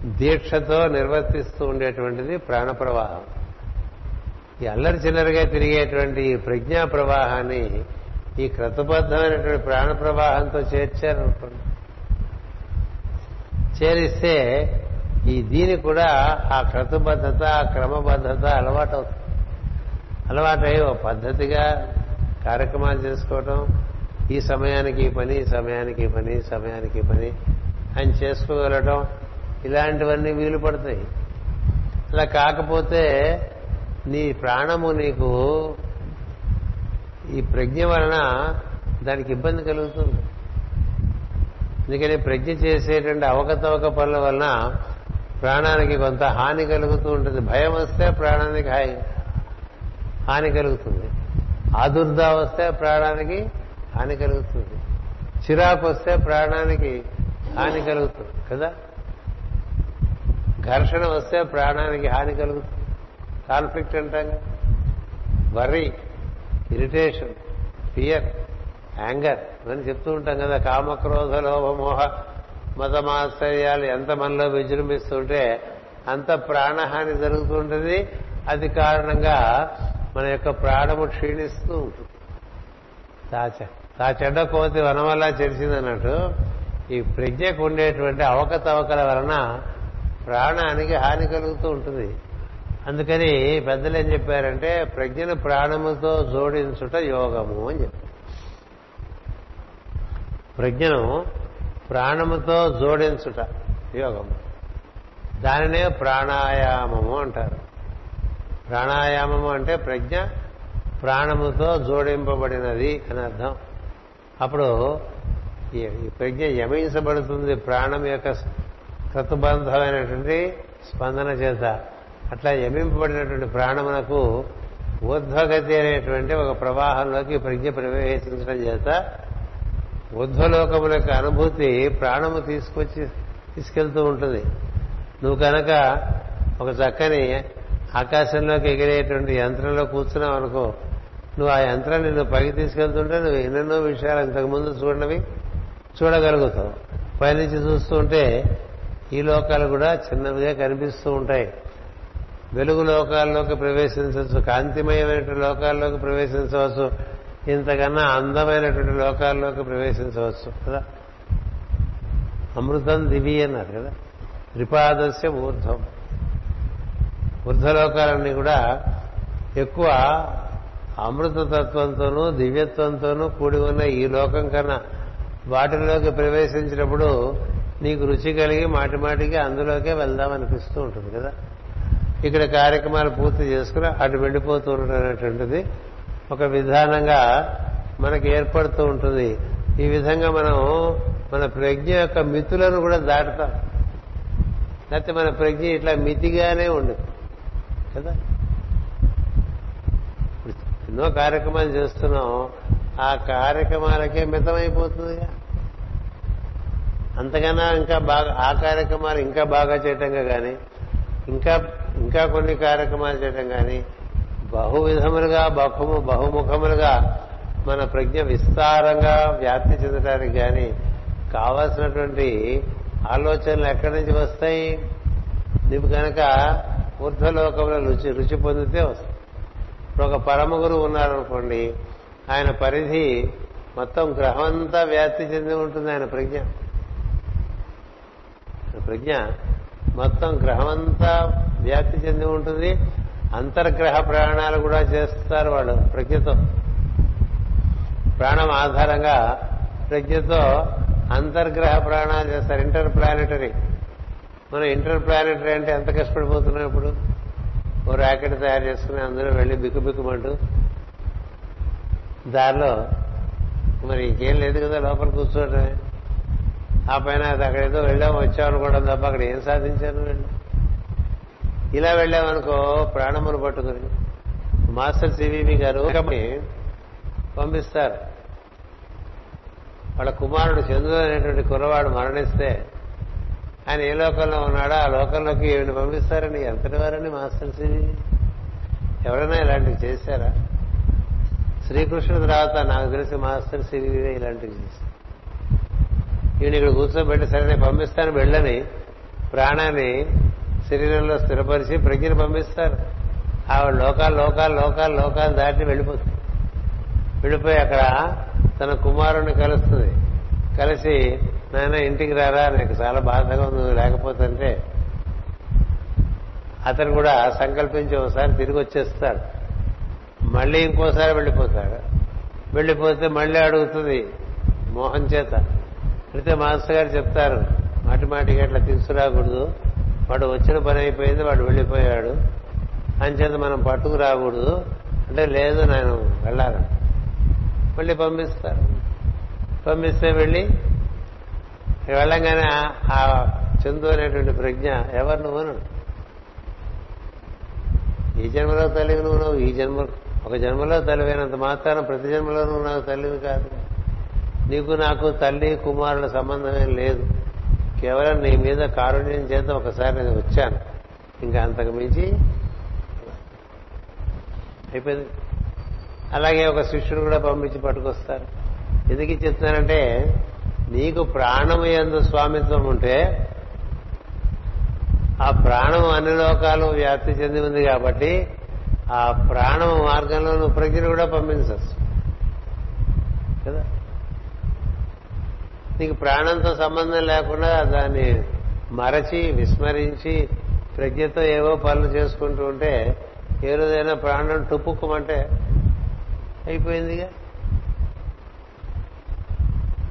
దీక్షతో నిర్వర్తిస్తూ ఉండేటువంటిది ప్రాణ ప్రవాహం. ఈ అల్లరి చిల్లరిగా తిరిగేటువంటి ఈ ప్రజ్ఞా ప్రవాహాన్ని ఈ క్రతబద్ధమైనటువంటి ప్రాణ ప్రవాహంతో చేర్చారు చేరిస్తే ఈ దీని కూడా ఆ క్రతుబద్ధత ఆ క్రమబద్ధత అలవాటు అవుతుంది. అలవాటై ఓ పద్ధతిగా కార్యక్రమాలు చేసుకోవటం ఈ సమయానికి పని ఈ సమయానికి పని ఈ సమయానికి పని అని చేసుకోగలటం ఇలాంటివన్నీ వీలు పడతాయి. అలా కాకపోతే నీ ప్రాణము నీకు ఈ ప్రజ్ఞ వలన దానికి ఇబ్బంది కలుగుతుంది. అందుకని ప్రజ్ఞ చేసేటువంటి అవకతవక పనుల వలన ప్రాణానికి కొంత హాని కలుగుతూ ఉంటుంది. భయం వస్తే ప్రాణానికి హాయి హాని కలుగుతుంది. ఆదుర్దా వస్తే ప్రాణానికి హాని కలుగుతుంది. చిరాకు వస్తే ప్రాణానికి హాని కలుగుతుంది కదా? ఘర్షణ వస్తే ప్రాణానికి హాని కలుగుతుంది. కాన్ఫ్లిక్ట్ అంటాం వర్రీ ఇరిటేషన్ ఫియర్ యాంగర్ అని చెప్తూ ఉంటాం కదా. కామక్రోధ లోభమోహ మతమాశ్చర్యాలు ఎంత మనలో విజృంభిస్తుంటే అంత ప్రాణహాని జరుగుతుంటుంది అది కారణంగా మన యొక్క ప్రాణము క్షీణిస్తూ ఉంటుంది. తాచ తా చెడ్డ కోతి వనం వల్ల చెరిచిందన్నట్టు ఈ ప్రజ్ఞకు ఉండేటువంటి అవకతవకల వలన ప్రాణానికి హాని కలుగుతూ ఉంటుంది. అందుకని పెద్దలు ఏం చెప్పారంటే ప్రజ్ఞను ప్రాణముతో జోడించుట యోగము అని చెప్పారు. ప్రజ్ఞను ప్రాణముతో జోడించుట యోగము దానినే ప్రాణాయామము అంటారు. ప్రాణాయామము అంటే ప్రజ్ఞ ప్రాణముతో జోడింపబడినది అని అర్థం. అప్పుడు ఈ ప్రజ్ఞ యమించబడుతుంది ప్రాణం యొక్క క్రతుబంధమైనటువంటి స్పందన చేత. అట్లా యమింపబడినటువంటి ప్రాణమునకు ఊర్ధ్వగతి అనేటువంటి ఒక ప్రవాహంలోకి ప్రజ్ఞ ప్రవేశించడం చేత ఊర్ధ్వలోకముల యొక్క అనుభూతి ప్రాణము తీసుకొచ్చి తీసుకెళ్తూ ఉంటుంది. నువ్వు కనుక ఒక చక్కని ఆకాశంలోకి ఎగిరేటువంటి యంత్రంలో కూర్చున్నావు అనుకో నువ్వు ఆ యంత్రాన్ని నువ్వు పైకి తీసుకెళ్తుంటే నువ్వు ఎన్నెన్నో విషయాలు ఇంతకుముందు చూడనివి చూడగలుగుతావు. పైనుంచి చూస్తూ ఉంటే ఈ లోకాలు కూడా చిన్నవిగా కనిపిస్తూ ఉంటాయి. వెలుగు లోకాల్లోకి ప్రవేశించవచ్చు కాంతిమయమైన లోకాల్లోకి ప్రవేశించవచ్చు ఇంతకన్నా అందమైనటువంటి లోకాల్లోకి ప్రవేశించవచ్చు కదా? అమృతం దివి అన్నారు కదా? త్రిపాదస్య ఊర్ధ్వం ఊర్ధ్వలోకాలన్నీ కూడా ఎక్కువ అమృతతత్వంతోనూ దివ్యత్వంతోనూ కూడి ఉన్న ఈ లోకం కన్నా వాటిలోకి ప్రవేశించినప్పుడు నీకు రుచి కలిగి మాటిమాటికి అందులోకే వెళ్దామనిపిస్తూ ఉంటుంది కదా? ఇక్కడ కార్యక్రమాలు పూర్తి చేసుకుని అటు వెళ్ళిపోతూ ఉండటం ఒక విధానంగా మనకి ఏర్పడుతూ ఉంటుంది. ఈ విధంగా మనం మన ప్రజ్ఞ యొక్క మితులను కూడా దాటుతాం. లేకపోతే మన ప్రజ్ఞ ఇట్లా మితిగానే ఉండదు. కదా? ఎన్నో కార్యక్రమాలు చేస్తున్నాం. ఆ కార్యక్రమాలకే మితమైపోతుందిగా అంతకన్నా ఇంకా బాగా ఆ కార్యక్రమాలు ఇంకా బాగా చేయటంగా కానీ ఇంకా ఇంకా కొన్ని కార్యక్రమాలు చేయటం కానీ బహువిధములుగా బహుము బహుముఖములుగా మన ప్రజ్ఞ విస్తారంగా వ్యాప్తి చెందడానికి కానీ కావలసినటువంటి ఆలోచనలు ఎక్కడి నుంచి వస్తాయి? నువ్వు కనుక ఊర్ధ్వలోకంలో రుచి రుచి పొందితే వస్తాయి ఇప్పుడు ఒక పరమ గురువు ఉన్నారనుకోండి ఆయన పరిధి మొత్తం గ్రహం అంతా వ్యాప్తి చెంది ఉంటుంది ఆయన ప్రజ్ఞ. ప్రజ్ఞ మొత్తం గ్రహమంతా వ్యాప్తి చెంది ఉంటుంది. అంతర్గ్రహ ప్రాణాలు కూడా చేస్తారు వాళ్ళు ప్రజ్ఞతో ప్రాణం ఆధారంగా ప్రజ్ఞతో అంతర్గ్రహ ప్రాణాలు చేస్తారు ఇంటర్ ప్లానెటరీ మనం ఇంటర్ ప్లానెటరీ అంటే ఎంత కష్టపడిపోతున్నాం ఇప్పుడు? ఓ ర్యాకెట్ తయారు చేసుకుని అందరూ వెళ్ళి బిక్కుబిక్కుమంటూ దారిలో మరి ఇంకేం లేదు కదా లోపల కూర్చోవటమే ఆ పైన అక్కడ ఏదో వెళ్ళాము వచ్చామనుకోవడం తప్ప అక్కడ ఏం సాధించాను వెళ్ళి ఇలా వెళ్ళామనుకో ప్రాణమును పట్టుకుని. మాస్టర్ సివివి గారు పంపిస్తారు. వాళ్ళ కుమారుడు చంద్రుడు అనేటువంటి కుర్రవాడు మరణిస్తే ఆయన ఏ లోకంలో ఉన్నాడో ఆ లోకంలోకి ఏమిని పంపిస్తారని ఎంతటి వారని మాస్టర్ సివి ఎవరైనా ఇలాంటివి చేశారా? శ్రీకృష్ణుడు తర్వాత నాకు తెలిసి మాస్టర్ సివివే ఇలాంటివి చేశారు. ఈయన ఇక్కడ కూర్చోబెట్టి సరే నేను పంపిస్తాను వెళ్ళని ప్రాణాన్ని శరీరంలో స్థిరపరిచి ప్రజ్ఞను పంపిస్తారు. ఆవిడ లోకాలు లోకాలు లోకాలు లోకాలు దాటి వెళ్ళిపోతుంది. వెళ్ళిపోయి అక్కడ తన కుమారుణ్ణి కలుస్తుంది. కలిసి నాయన ఇంటికి రారా? నీకు చాలా బాధగా ఉంది. లేకపోతుంటే అతను కూడా సంకల్పించి ఒకసారి తిరిగి వచ్చేస్తాడు. మళ్ళీ ఇంకోసారి వెళ్ళిపోతాడు. వెళ్ళిపోతే మళ్ళీ అడుగుతుంది మోహన్ చేత. అయితే మాస్టర్ గారు చెప్తారు మాటి మాటికి అట్లా తీసుకురాకూడదు. వాడు వచ్చిన పని అయిపోయింది వాడు వెళ్ళిపోయాడు. అంచేత మనం పట్టుకు రాకూడదు. అంటే లేదు నేను వెళ్ళాలి. మళ్ళీ పంపిస్తారు. పంపిస్తే వెళ్ళి వెళ్ళంగానే ఆ చందు అనేటువంటి ప్రజ్ఞ ఎవరు నువ్వు ఈ జన్మలో తల్లివి నువ్వు నువ్వు ఈ జన్మ ఒక జన్మలో తల్లివైనంత మాత్రాన ప్రతి జన్మలో నువ్వు నాకు తల్లివి కాదు. నీకు నాకు తల్లి కుమారుల సంబంధమేం లేదు. కేవలం నీ మీద కారుణ్యం చేత ఒకసారి నేను వచ్చాను. ఇంకా అంతకు మించి అయిపోయింది. అలాగే ఒక శిష్యుడు కూడా పంపించి పట్టుకొస్తారు. ఎందుకు చెప్తున్నానంటే నీకు ప్రాణము ఎందు స్వామిత్వం ఉంటే ఆ ప్రాణం అన్ని లోకాలు వ్యాప్తి చెంది ఉంది కాబట్టి ఆ ప్రాణం మార్గంలో నువ్వు ప్రజ్ఞను కూడా పంపించచ్చు కదా? నీకు ప్రాణంతో సంబంధం లేకుండా దాన్ని మరచి విస్మరించి ప్రజ్ఞతో ఏవో పనులు చేసుకుంటూ ఉంటే ఏ రోజైనా ప్రాణం టుప్పుకోమంటే అయిపోయిందిగా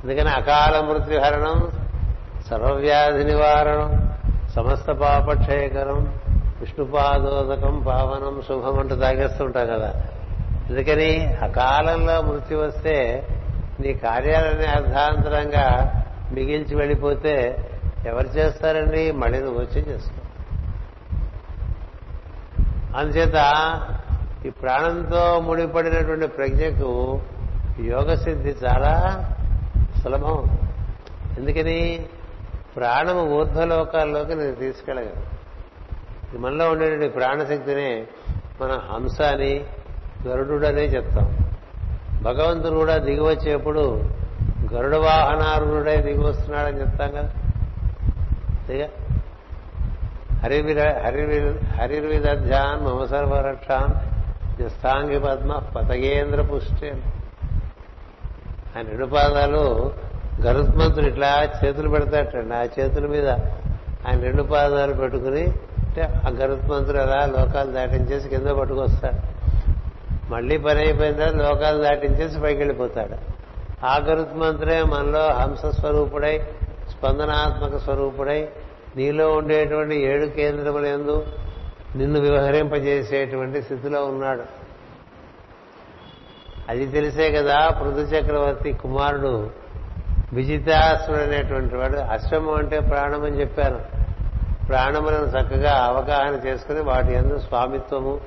అందుకని అకాల మృత్యుహరణం సర్వవ్యాధి నివారణం సమస్త పాపక్షయకరం విష్ణుపాదోదకం పావనం శుభం అంటూ తాగేస్తుంటాం కదా. అందుకని అకాలంలో మృత్యు వస్తే నీ కార్యాలన్నీ అర్ధాంతరంగా మిగిల్చి వెళ్ళిపోతే ఎవరు చేస్తారండి? మళ్ళీ నువ్వు వచ్చి చేసుకో. అందుచేత ఈ ప్రాణంతో ముడిపడినటువంటి ప్రజ్ఞకు యోగ సిద్ధి చాలా సులభం. ఎందుకని? ప్రాణము ఊర్ధ్వలోకాల్లోకి నేను తీసుకెళ్ళగలను. మనలో ఉండేటువంటి ప్రాణశక్తిని మన హంస అని గరుడుడనే చెప్తాం. భగవంతుడు కూడా దిగి వచ్చేప్పుడు గరుడ వాహనారుడై దిగి వస్తున్నాడని చెప్తాం కదా. అంతేగా? హరివిర హరిర్విదధ్యాన్ మమ సర్వరక్షాన్ నిస్తాంగి పద్మ పతగేంద్ర పుష్టి ఆయన రెండు పాదాలు గరుత్మంతుడు ఇట్లా చేతులు పెడతాటండి ఆ చేతుల మీద ఆయన రెండు పాదాలు పెట్టుకుని అంటే ఆ గరుత్మంతుడు అలా లోకాలు దాటించేసి కింద పట్టుకొస్తాడు. మళ్ళీ పని అయిపోయిన తర్వాత లోకాలు దాటించేసి పైకి వెళ్ళిపోతాడు ఆ గరుత్మంతుడే మనలో హంస స్వరూపుడై స్పందనాత్మక స్వరూపుడై నీలో ఉండేటువంటి ఏడు కేంద్రముల ఎందు నిన్ను వ్యవహరింపజేసేటువంటి స్థితిలో ఉన్నాడు. అది తెలిసే కదా పృథు చక్రవర్తి కుమారుడు విజితాసుడు అనేటువంటి వాడు అశ్వము అంటే ప్రాణం అని చెప్పాను ప్రాణములను చక్కగా అవగాహన చేసుకుని వాటి ఎందు స్వామిత్వము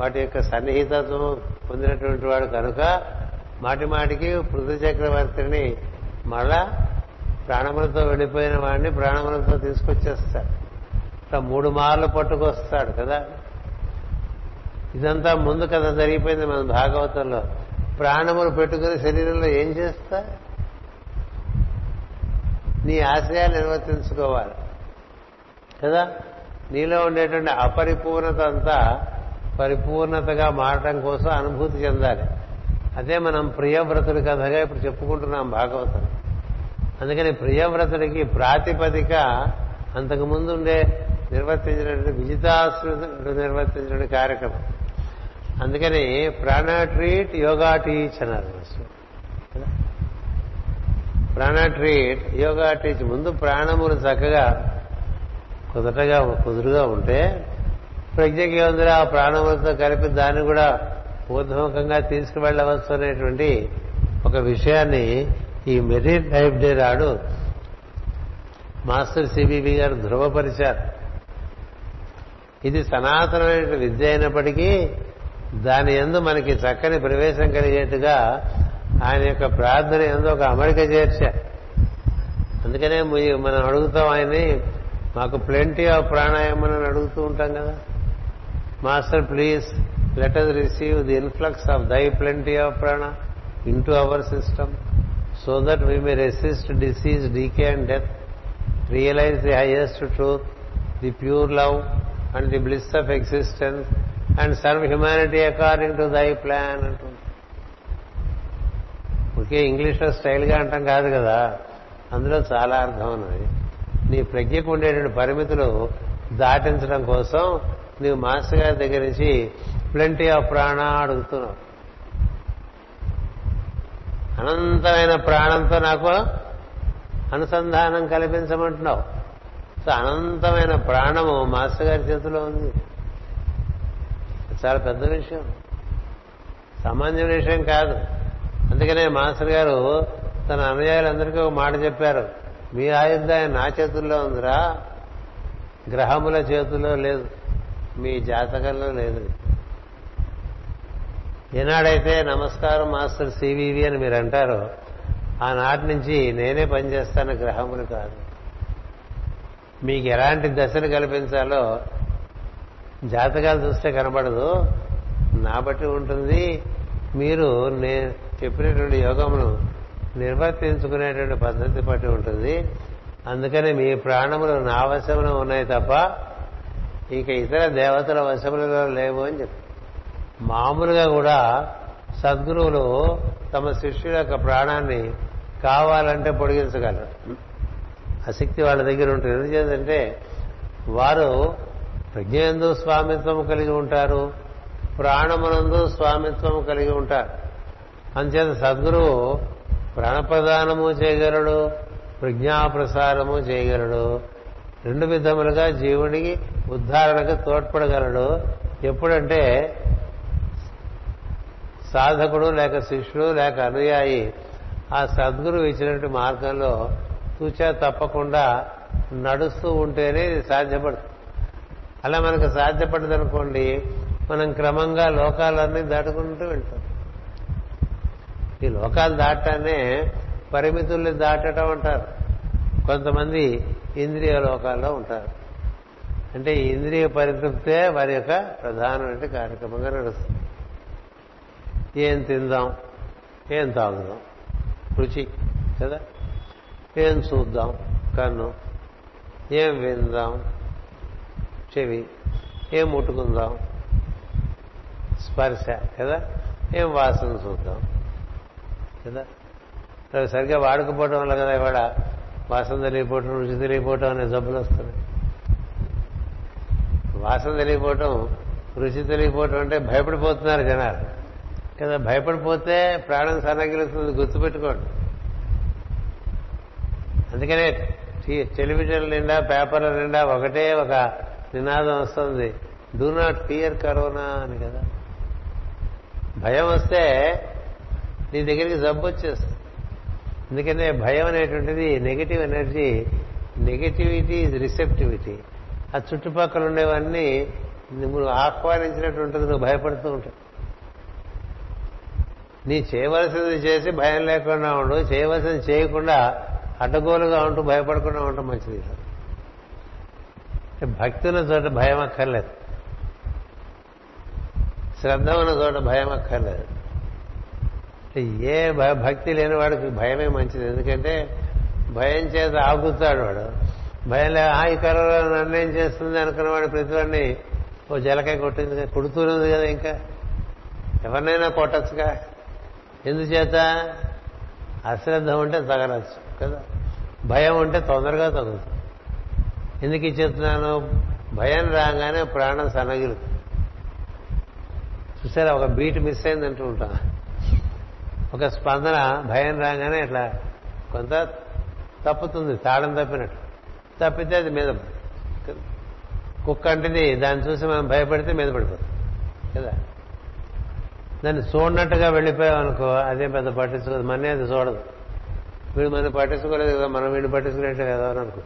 వాటి యొక్క సన్నిహితత్వం పొందినటువంటి వాడు కనుక మాటి మాటికి పృథు చక్రవర్తిని మళ్ళా ప్రాణములతో వెళ్ళిపోయిన వాడిని ప్రాణములతో తీసుకొచ్చేస్తాడు. ఇట్లా మూడు మార్లు పట్టుకొస్తాడు కదా. ఇదంతా ముందు కథ జరిగిపోయింది మన భాగవతంలో. ప్రాణములు పెట్టుకుని శరీరంలో ఏం చేస్తా? నీ ఆశయాలు నిర్వర్తించుకోవాలి. కదా? నీలో ఉండేటువంటి అపరిపూర్ణత అంతా పరిపూర్ణతగా మారటం కోసం అనుభూతి చెందాలి. అదే మనం ప్రియవ్రతుడి కథగా ఇప్పుడు చెప్పుకుంటున్నాం భాగవతం. అందుకని ప్రియవ్రతుడికి ప్రాతిపదిక అంతకుముందు ఉండే నిర్వర్తించినటువంటి విజితాశ్రుడు నిర్వర్తించిన కార్యక్రమం. అందుకని ప్రాణ ట్రీట్ యోగా టీచ్ అన్నారు ప్రాణ ట్రీట్ యోగా టీచ్ ముందు ప్రాణములు చక్కగా కుదటగా కుదురుగా ఉంటే ప్రజ్ఞకి ఉందిరా ఆ ప్రాణవంతో కలిపి దాన్ని కూడా ఊర్ధముఖంగా తీసుకువెళ్ళవచ్చు అనేటువంటి ఒక విషయాన్ని ఈ మెరిట్ టైప్ డే రాడు మాస్టర్ సిబిబి గారు ధృవపరిచారు. ఇది సనాతనమైన విద్య అయినప్పటికీ దాని ఎందు మనకి చక్కని ప్రవేశం కలిగేట్టుగా ఆయన యొక్క ప్రార్థన ఎందు ఒక అమరిక చేర్చారు అందుకనే మనం అడుగుతాం ఆయన్ని మాకు ప్లెంటీ ఆఫ్ ప్రాణాయామం అని అడుగుతూ ఉంటాం కదా. Master please let us receive the influx of thy plenty of prana in to our system so that we may resist disease decay and death realize the highest truth the pure love and the bliss of existence and serve humanity according to thy plan అంటుంది okay ఇంగ్లీష్లో స్టైల్గా అంటాం కాదు కదా? అందులో చాలా అర్థం ఉన్నది. నీ ప్రజ్ఞకు ఉండేటువంటి పరిమితులు దాటించడం కోసం నీవు మాస్టర్ గారి దగ్గర నుంచి ప్లెంటీ ఆఫ్ ప్రాణ అడుగుతున్నావు. అనంతమైన ప్రాణంతో నాకు అనుసంధానం కల్పించమంటున్నావు. సో అనంతమైన ప్రాణము మాస్టర్ గారి చేతిలో ఉంది. చాలా పెద్ద విషయం. సామాన్య విషయం కాదు. అందుకనే మాస్టర్ గారు తన అనుయాయులందరికీ ఒక మాట చెప్పారు. మీ ఆయుధాయం నా చేతుల్లో ఉందిరా. గ్రహముల చేతుల్లో లేదు. మీ జాతకంలో లేదు. ఏనాడైతే నమస్కారం మాస్టర్ సివివి అని మీరు అంటారో ఆనాటి నుంచి నేనే పనిచేస్తాను గ్రహములు కాదు. మీకు ఎలాంటి దశలు కల్పించాలో జాతకాలు చూస్తే కనబడదు. నా బట్టి ఉంటుంది. మీరు నేను చెప్పినటువంటి యోగమును నిర్వర్తించుకునేటువంటి పద్ధతి బట్టి ఉంటుంది. అందుకనే మీ ప్రాణములు నా వశంలో ఉన్నాయి తప్ప ఇక ఇతర దేవతల వశములలో లేవు అని చెప్పి. మామూలుగా కూడా సద్గురువులు తమ శిష్యుల యొక్క ప్రాణాన్ని కావాలంటే పొడిగించగలరు. ఆ వాళ్ళ దగ్గర ఉంటుంది. ఎందుచేతంటే వారు ప్రజ్ఞయందు స్వామిత్వం కలిగి ఉంటారు ప్రాణమునందు స్వామిత్వం కలిగి ఉంటారు. అంచేత సద్గురువు ప్రాణప్రదానము చేయగలడు ప్రజ్ఞాప్రసారము చేయగలడు. రెండు విధములుగా జీవుడికి ఉద్ధారణకు తోడ్పడగలడు. ఎప్పుడంటే సాధకుడు లేక శిష్యుడు లేక అనుయాయి ఆ సద్గురు ఇచ్చినటువంటి మార్గంలో తూచా తప్పకుండా నడుస్తూ ఉంటేనే ఇది సాధ్యపడుతుంది. అలా మనకు సాధ్యపడదనుకోండి మనం క్రమంగా లోకాలన్నీ దాటుకుంటూ వెళ్తాం. ఈ లోకాలు దాటానే పరిమితుల్ని దాటడం అంటారు. కొంతమంది ఇంద్రియ లోకాల్లో ఉంటారు. అంటే ఇంద్రియ పరితృప్తే వారి యొక్క ప్రధానమైన కార్యక్రమంగా నడుస్తుంది. ఏం తిందాం? ఏం తాగుదాం? రుచి కదా? ఏం చూద్దాం? కన్ను. ఏం విందాం? చెవి. ఏం ముట్టుకుందాం? స్పర్శ కదా? ఏం వాసన చూద్దాం? కదా? సరిగ్గా వాడుకపోవడం వల్ల కదా ఇవాళ వాసన తెలియపోవటం రుచి తెలియపోవటం అనే జబ్బులు వస్తున్నాయి. వాసన తెలియపోవటం రుచి తెలియపోవటం అంటే భయపడిపోతున్నారు జనాలు. కదా భయపడిపోతే ప్రాణం సన్నగిలుతుంది గుర్తుపెట్టుకోండి. అందుకనే టెలివిజన్ నిండా పేపర్ల నిండా ఒకటే ఒక నినాదం వస్తుంది. డూ నాట్ ఫియర్ కరోనా అని కదా. భయం వస్తే నీ దగ్గరికి జబ్బు వచ్చేస్తుంది. ఎందుకంటే భయం అనేటువంటిది negative energy negativity is receptivity ఆ చుట్టుపక్కల ఉండేవన్నీ నువ్వు ఆహ్వానించినట్టు ఉంటుంది నువ్వు భయపడుతూ ఉంటావు. నీ చేయవలసింది చేసి భయం లేకుండా ఉండు చేయవలసింది చేయకుండా అడ్డగోలుగా ఉంటూ భయపడకుండా ఉండటం మంచిది భక్తి ఉన్న చోట భయం అక్కర్లేదు. శ్రద్ధ ఉన్న చోట భయం అక్కర్లేదు. ఏ భక్తి లేని వాడికి భయమే మంచిది. ఎందుకంటే భయం చేత ఆగుతాడు వాడు. భయం లే ఆ ఈ కరోనా నన్నేం చేస్తుంది అనుకున్నవాడు ప్రతివాడిని ఓ జలకాయ కొట్టింది కుడుతున్నది కదా ఇంకా. ఎవరినైనా కొట్టచ్చుగా. ఎందుచేత? అశ్రద్ధ ఉంటే తగలచ్చు కదా. భయం ఉంటే తొందరగా తగులుతుంది. ఎందుకు ఇచ్చేస్తున్నాను భయం రాగానే ప్రాణం సన్నగిలుతుంది. చూసారా ఒక బీట్ మిస్ అయింది అంటూ ఉంటాం. ఒక స్పందన భయం రాగానే ఇట్లా కొంత తప్పుతుంది తాళం తప్పినట్టు. తప్పితే అది మీద కుక్క అంటేది దాన్ని చూసి మనం భయపడితే మీద పడిపోతుంది కదా? దాన్ని చూడనట్టుగా వెళ్ళిపోయాం అనుకో అదే పెద్ద పట్టించుకోదు మనే అది చూడదు. వీడు మనం పట్టించుకోలేదు కదా మనం వీడిని పట్టించుకునేట్టు కదా అని అనుకో.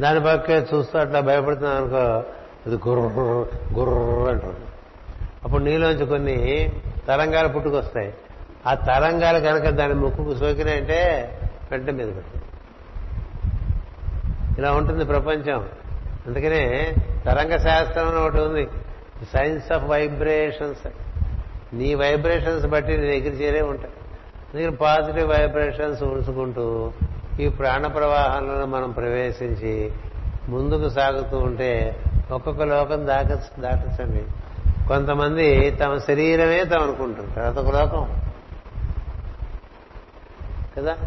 దాని పక్కే చూస్తూ అట్లా భయపడుతున్నాం అనుకో అది గుర్ర గుర్ర అంటుంది అప్పుడు నీలోంచి కొన్ని తరంగాలు పుట్టుకొస్తాయి. ఆ తరంగాలు కనుక దాని ముక్కుకు సోకినాయంటే వెంట మీద పెడుతుంది. ఇలా ఉంటుంది ప్రపంచం. అందుకనే తరంగ శాస్త్రం అని ఒకటి ఉంది. సైన్స్ ఆఫ్ వైబ్రేషన్స్ నీ వైబ్రేషన్స్ బట్టి నీ దగ్గర చేరే ఉంటాయి. అందుకని పాజిటివ్ వైబ్రేషన్స్ ఉంచుకుంటూ ఈ ప్రాణ ప్రవాహంలో మనం ప్రవేశించి ముందుకు సాగుతూ ఉంటే ఒక్కొక్క లోకం దాక దాటచ్చండి. కొంతమంది తమ శరీరమే తమ అనుకుంటుంటారు అదొక లోకం. కదా?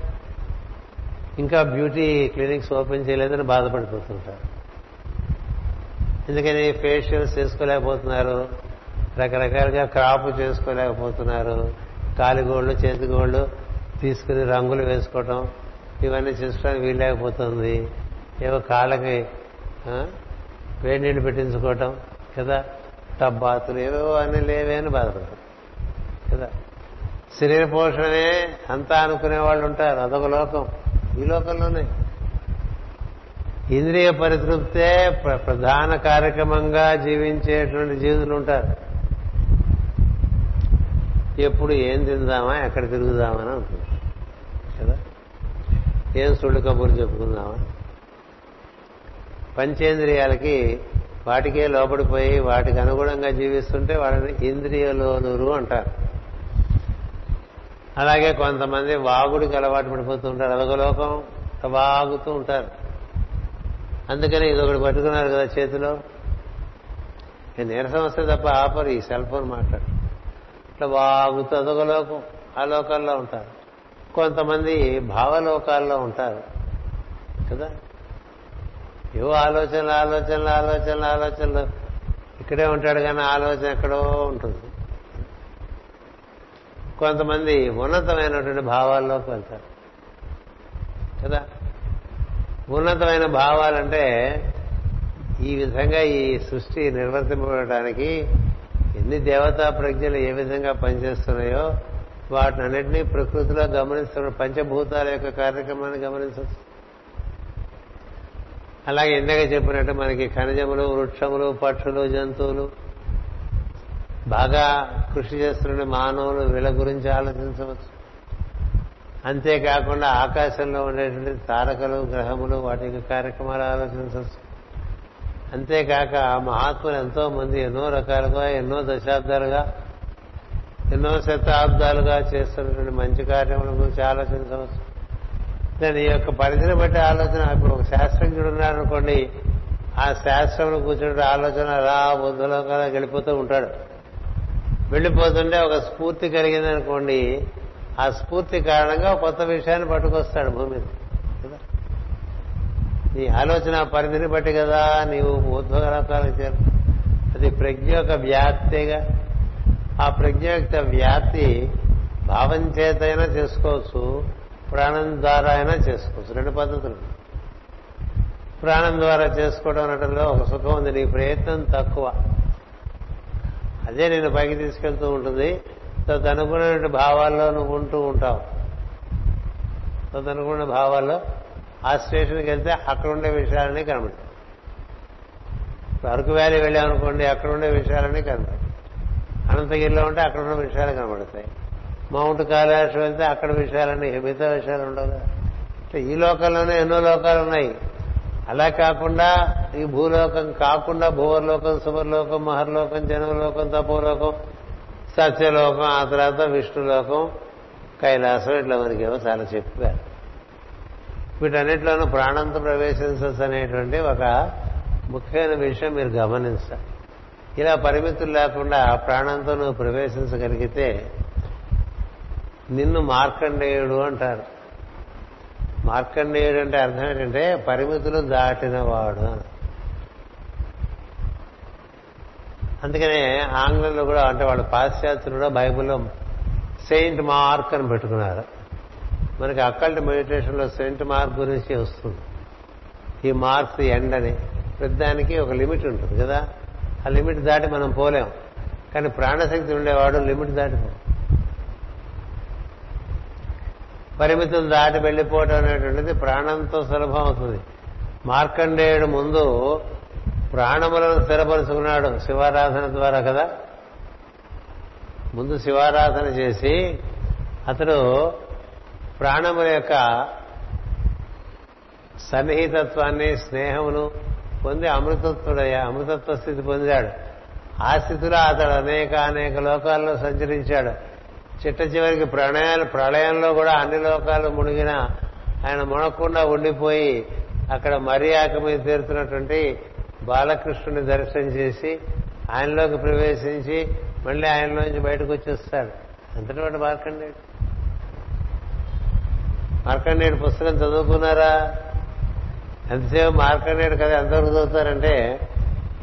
ఇంకా బ్యూటీ క్లినిక్స్ ఓపెన్ చేయలేదని బాధపడిపోతుంటారు. ఎందుకని ఫేషియల్స్ చేసుకోలేకపోతున్నారు రకరకాలుగా క్రాప్ చేసుకోలేకపోతున్నారు కాలిగోళ్ళు చేతిగోళ్ళు తీసుకుని రంగులు వేసుకోవటం ఇవన్నీ చేసుకోవడానికి వీల్లేకపోతుంది. ఏవో కాళ్ళకి వేడి నీళ్ళు పెట్టించుకోవటం కదా? టబ్బాతులు ఏవేవో అన్నీ లేవే అని బాధపడతాం కదా? శరీర పోషణే అంతా అనుకునే వాళ్ళు ఉంటారు. అదొక లోకం. ఈ లోకంలోనే. ఇంద్రియ పరితృప్తే ప్ర- ప్రధాన కార్యక్రమంగా జీవించేటువంటి జీవులు ఉంటారు. ఎప్పుడు ఏం తిందామా ఎక్కడ తిరుగుదామని అని అనుకుంటారు. కదా? ఏం సుళ్ళు కబుర్లు చెప్పుకుందామా? పంచేంద్రియాలకి వాటికే లోపడిపోయి వాటికి అనుగుణంగా జీవిస్తుంటే వాళ్ళని ఇంద్రియలోనురు అంటారు. అలాగే కొంతమంది వాగుడికి అలవాటు పడిపోతూ ఉంటారు. అదొక లోకం. వాగుతూ ఉంటారు. అందుకని ఇదొకటి పట్టుకున్నారు కదా చేతిలో. నీరసం వస్తే తప్ప ఆపరు. ఈ సెల్ ఫోన్ మాట్లాడు. ఇట్లా వాగుతూ అదొక లోకం. ఆ లోకాల్లో ఉంటారు. కొంతమంది భావలోకాల్లో ఉంటారు. కదా? ఏవో ఆలోచనలు ఆలోచనలు ఆలోచనలు ఆలోచనలు. ఇక్కడే ఉంటాడు కానీ ఆలోచన ఎక్కడో ఉంటుంది. కొంతమంది ఉన్నతమైనటువంటి భావాల్లోకి వెళ్తారు. కదా? ఉన్నతమైన భావాలంటే ఈ విధంగా ఈ సృష్టి నిర్వర్తింపడానికి ఎన్ని దేవతా ప్రజ్ఞలు ఏ విధంగా పనిచేస్తున్నాయో వాటిని అన్నింటినీ ప్రకృతిలో గమనిస్తున్న పంచభూతాల యొక్క కార్యక్రమాన్ని గమనించవచ్చు. అలాగే ఇందాక చెప్పినట్టు మనకి ఖనిజములు వృక్షములు పక్షులు జంతువులు బాగా కృషి చేస్తున్న మానవులు వీళ్ళ గురించి ఆలోచించవచ్చు. అంతేకాకుండా ఆకాశంలో ఉండేటువంటి తారకలు గ్రహములు వాటి యొక్క కార్యక్రమాలు ఆలోచించవచ్చు. అంతేకాక మహాత్ములు ఎంతో మంది ఎన్నో రకాలుగా ఎన్నో దశాబ్దాలుగా ఎన్నో శతాబ్దాలుగా చేస్తున్నటువంటి మంచి కార్యముల గురించి ఆలోచించవచ్చు. దాని యొక్క పరిధిని బట్టి ఆలోచన ఇప్పుడు ఒక శాస్త్రజ్ఞుడు ఉన్నారనుకోండి ఆ శాస్త్రంలో కూర్చున్న ఆలోచన అలా బుద్ధలో కదా గెలిపోతూ ఉంటాడు. వెళ్ళిపోతుంటే ఒక స్ఫూర్తి కలిగింది అనుకోండి ఆ స్ఫూర్తి కారణంగా కొత్త విషయాన్ని పట్టుకొస్తాడు భూమి కదా? నీ ఆలోచన పరిధిని బట్టి కదా నీవు ఉద్భవలోకాలకు చేరు అది ప్రజ్ఞ యొక్క వ్యాప్తిగా. ఆ ప్రజ్ఞ యొక్క వ్యాప్తి భావం చేతైనా చేసుకోవచ్చు ప్రాణం ద్వారా అయినా చేసుకోవచ్చు. రెండు పద్ధతులు. ప్రాణం ద్వారా చేసుకోవడం అనటంలో ఒక సుఖం ఉంది నీ ప్రయత్నం తక్కువ. అదే నేను పైకి తీసుకెళ్తూ ఉంటుంది. తదనుగుణమైన భావాల్లో నువ్వు ఉంటూ ఉంటావు. తదనుకున్న భావాల్లో ఆ స్టేషన్కి వెళ్తే అక్కడ ఉండే విషయాలన్నీ కనబడతాయి. అరకు వ్యాలీ వెళ్ళామనుకోండి అక్కడ ఉండే విషయాలన్నీ కనబడతాయి. అనంతగిరిలో ఉంటే అక్కడ ఉన్న విషయాలు కనబడతాయి. మౌంట్ కైలాష్ వెళ్తే అక్కడ విషయాలన్నీ మిగతా విషయాలు ఉండవు ఈ లోకాల్లోనే ఎన్నో లోకాలు ఉన్నాయి. అలా కాకుండా ఈ భూలోకం కాకుండా భూవర్లోకం సువర్లోకం మహర్లోకం జనలోకం తపోలోకం సత్యలోకం ఆ తర్వాత విష్ణులోకం కైలాసం ఇట్లా మనకేమో చాలా చెప్పారు. వీటన్నిటిలోనూ ప్రాణంతో ప్రవేశించచ్చు అనేటువంటి ఒక ముఖ్యమైన విషయం మీరు గమనించాలి. ఇలా పరిమితులు లేకుండా ప్రాణంతో నువ్వు ప్రవేశించగలిగితే నిన్ను మార్కండేయుడు అంటారు. మార్కండేయుడు అంటే అర్థం ఏంటంటే పరిమితులు దాటినవాడు అని. అందుకనే ఆంగ్లంలో కూడా అంటే వాళ్ళు పాశ్చాత్యులు కూడా బైబిల్లో సెయింట్ మార్క్ అని పెట్టుకున్నారు. మనకి అక్కల్ట్ మెడిటేషన్లో సెయింట్ మార్క్ గురించి వస్తుంది. ఈ మార్క్స్ ఎండ్ అని. ప్రతిదానికి ఒక లిమిట్ ఉంటుంది కదా. ఆ లిమిట్ దాటి మనం పోలేం. కానీ ప్రాణశక్తి ఉండేవాడు లిమిట్ దాటిపో పరిమితులు దాటి వెళ్ళిపోవటం అనేటువంటిది ప్రాణంతో సులభం అవుతుంది. మార్కండేయుడు ముందు ప్రాణములను స్థిరపరుచుకున్నాడు శివారాధన ద్వారా కదా. ముందు శివారాధన చేసి అతడు ప్రాణముల యొక్క సన్నిహితత్వాన్ని స్నేహమును పొంది అమృతత్వుడయ్యా అమృతత్వ స్థితి పొందాడు. ఆ స్థితిలో అతడు అనేక అనేక లోకాల్లో సంచరించాడు. చిట్ట చివరికి ప్రణయాలు ప్రళయంలో కూడా అన్ని లోకాలు మునిగిన ఆయన మునకుండా ఉండిపోయి అక్కడ మరీ ఆక మీద తీరుతున్నటువంటి బాలకృష్ణుని దర్శనం చేసి ఆయనలోకి ప్రవేశించి మళ్ళీ ఆయనలోంచి బయటకు వచ్చేస్తాడు. అంతటి వాడు మార్కండేయుడు? మార్కండేయుడు పుస్తకం చదువుకున్నారా? ఎంతసేపు మార్కండేయుడు కదా ఎంతవరకు చదువుతారంటే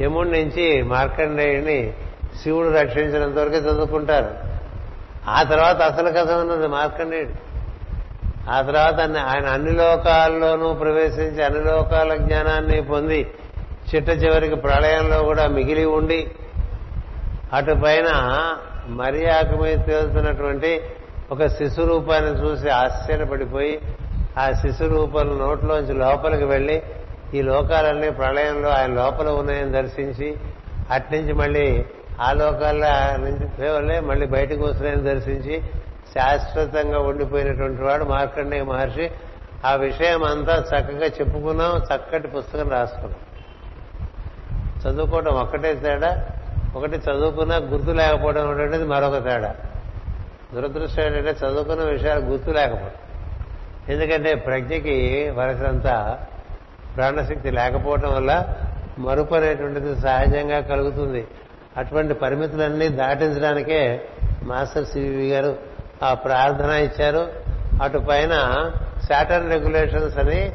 యముడి నుంచి మార్కండేయుడిని శివుడు రక్షించినంతవరకే చదువుకుంటారు. ఆ తర్వాత అసలు కథ ఉన్నది మార్కండేయుడు. ఆ తర్వాత ఆయన అన్ని లోకాల్లోనూ ప్రవేశించి అన్ని లోకాల జ్ఞానాన్ని పొంది చిట్ట చివరికి ప్రళయంలో కూడా మిగిలి ఉండి అటు పైన మరి తేలుతున్నటువంటి ఒక శిశు రూపాన్ని చూసి ఆశ్చర్యపడిపోయి ఆ శిశు రూపం నోట్లోంచి లోపలికి వెళ్ళి ఈ లోకాలన్నీ ప్రళయంలో ఆయన లోపల ఉన్నాయని దర్శించి అట్నుంచి మళ్ళీ ఆ లోకాల్లో నుంచి కేవలే మళ్ళీ బయటకు వస్తున్నాయని దర్శించి శాశ్వతంగా ఉండిపోయినటువంటి వాడు మార్కండేయ మహర్షి. ఆ విషయం అంతా చక్కగా చెప్పుకున్నాం చక్కటి పుస్తకం రాసుకున్నాం. చదువుకోవడం ఒక్కటే తేడా. ఒకటి చదువుకున్నా గుర్తు లేకపోవడం అనేది మరొక తేడా. దురదృష్టం ఏంటంటే చదువుకున్న విషయాలు గుర్తు లేకపోవడం. ఎందుకంటే ప్రజ్ఞకి వరసంతా ప్రాణశక్తి లేకపోవటం వల్ల మరుపు అనేటువంటిది సహజంగా కలుగుతుంది. అటువంటి పరిమితులన్నీ దాటించడానికే మాస్టర్ సివి గారు ఆ ప్రార్థన ఇచ్చారు. అటు పైన శాటర్న్ రెగ్యులేషన్స్ అని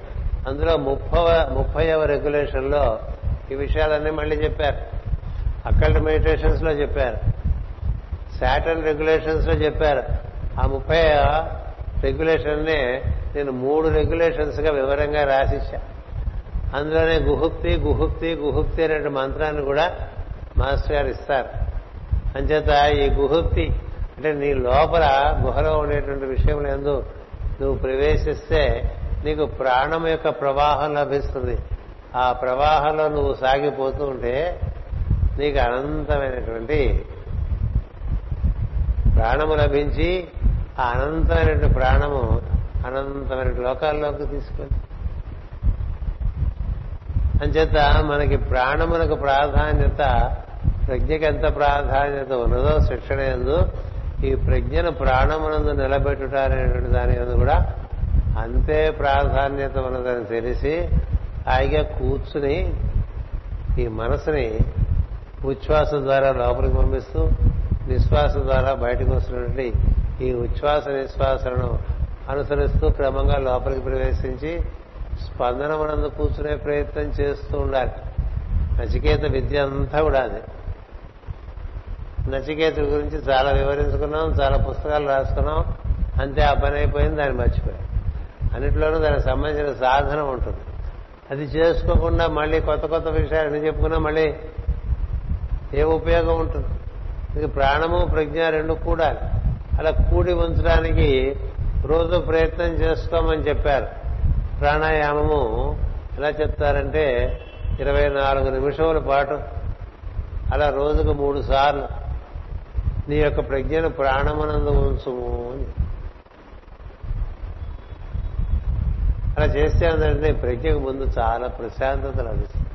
అందులో ముప్పవ ముప్పైవ రెగ్యులేషన్లో ఈ విషయాలన్నీ మళ్ళీ చెప్పారు. అక్కల్ట్ మెడిటేషన్స్లో చెప్పారు. శాటర్న్ రెగ్యులేషన్స్లో చెప్పారు. ఆ ముప్పై రెగ్యులేషన్ నే నేను మూడు రెగ్యులేషన్స్గా వివరంగా రాసిచ్చా. అందులోనే గుహుక్తి గుహుక్తి గుహుక్తి అనే మంత్రాన్ని కూడా మాస్టర్ గారు ఇస్తారు. అంచేత ఈ గుహుక్తి అంటే నీ లోపల గుహలో ఉండేటువంటి విషయం ఎందు నువ్వు ప్రవేశిస్తే నీకు ప్రాణం యొక్క ప్రవాహం లభిస్తుంది. ఆ ప్రవాహంలో నువ్వు సాగిపోతూ ఉంటే నీకు అనంతమైనటువంటి ప్రాణము లభించి ఆ అనంతమైనటువంటి ప్రాణము అనంతమైన లోకాల్లోకి తీసుకెళ్తుంది అంచేత మనకి ప్రాణమునకు ప్రాధాన్యత ప్రజ్ఞకి ఎంత ప్రాధాన్యత ఉన్నదో శిక్షణ ఎందు ఈ ప్రజ్ఞను ప్రాణమునందు నిలబెట్టుట అనేటువంటి దాని ఎందు కూడా అంతే ప్రాధాన్యత ఉన్నదని తెలిసి హాయిగా కూర్చుని ఈ మనసుని ఉచ్ఛ్వాస ద్వారా లోపలికి పంపిస్తూ నిశ్వాస ద్వారా బయటకు వస్తున్నటువంటి ఈ ఉచ్ఛ్వాస నిశ్వాసను అనుసరిస్తూ క్రమంగా లోపలికి ప్రవేశించి స్పందన మనందు కూర్చునే ప్రయత్నం చేస్తూ ఉండాలి. నచికేత విద్య అంతా కూడా అది. నచికేత గురించి చాలా వివరించుకున్నాం చాలా పుస్తకాలు రాసుకున్నాం అంతే ఆ పని అయిపోయింది దాన్ని మర్చిపోయాం. అన్నిట్లోనూ దానికి సంబంధించిన సాధన ఉంటుంది. అది చేసుకోకుండా మళ్ళీ కొత్త కొత్త విషయాలు ఎన్ని చెప్పుకున్నా మళ్ళీ ఏ ఉపయోగం ఉంటుంది? ఇది ప్రాణము ప్రజ్ఞ రెండు కూడాలి. అలా కూడి ఉంచడానికి రోజు ప్రయత్నం చేసుకోమని చెప్పారు. ప్రాణాయామము ఎలా చెప్తారంటే ఇరవై నాలుగు నిమిషముల పాటు అలా రోజుకు మూడు సార్లు నీ యొక్క ప్రజ్ఞను ప్రాణమనందు ఉంచుము అని. అలా చేస్తే ఏంటంటే ప్రజ్ఞకు ముందు చాలా ప్రశాంతత లభిస్తుంది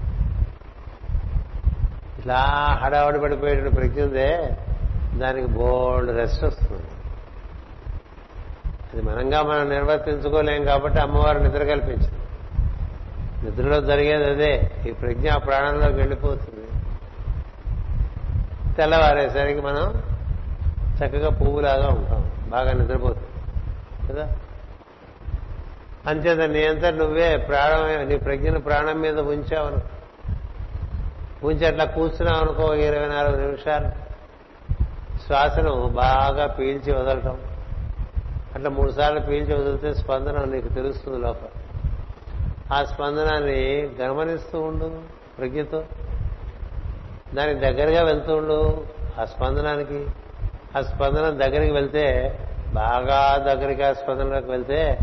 ఇట్లా హడావడి పడిపోయేటువంటి ప్రజ్ఞ ఉందే దానికి బోల్డ్ రెస్ట్ వస్తుంది. అది మనంగా మనం నిర్వర్తించుకోలేం కాబట్టి అమ్మవారు నిద్ర కల్పించింది నిద్రలో జరిగేది అదే. ఈ ప్రజ్ఞ ప్రాణంలోకి వెళ్ళిపోతుంది. తెల్లవారేసరికి మనం చక్కగా పువ్వులాగా ఉంటాం. బాగా నిద్రపోతుంది కదా? అంచేత నీ అంతా నువ్వే ప్రాణం నీ ప్రజ్ఞను ప్రాణం మీద ఉంచావను. ఉంచి అట్లా కూర్చున్నావు అనుకో ఇరవై నాలుగు నిమిషాలు. శ్వాసను బాగా పీల్చి వదలటం. అట్లా మూడు సార్లు పీల్చి వదిలితే స్పందన నీకు తెలుస్తుంది లోపల. ఆ స్పందనాన్ని గమనిస్తూ ఉండు ప్రజ్ఞతో. దానికి దగ్గరగా వెళ్తూ ఉండు ఆ స్పందనానికి. ఆ స్పందన దగ్గరికి వెళ్తే బాగా దగ్గరికి ఆ స్పందనలోకి వెళ్తే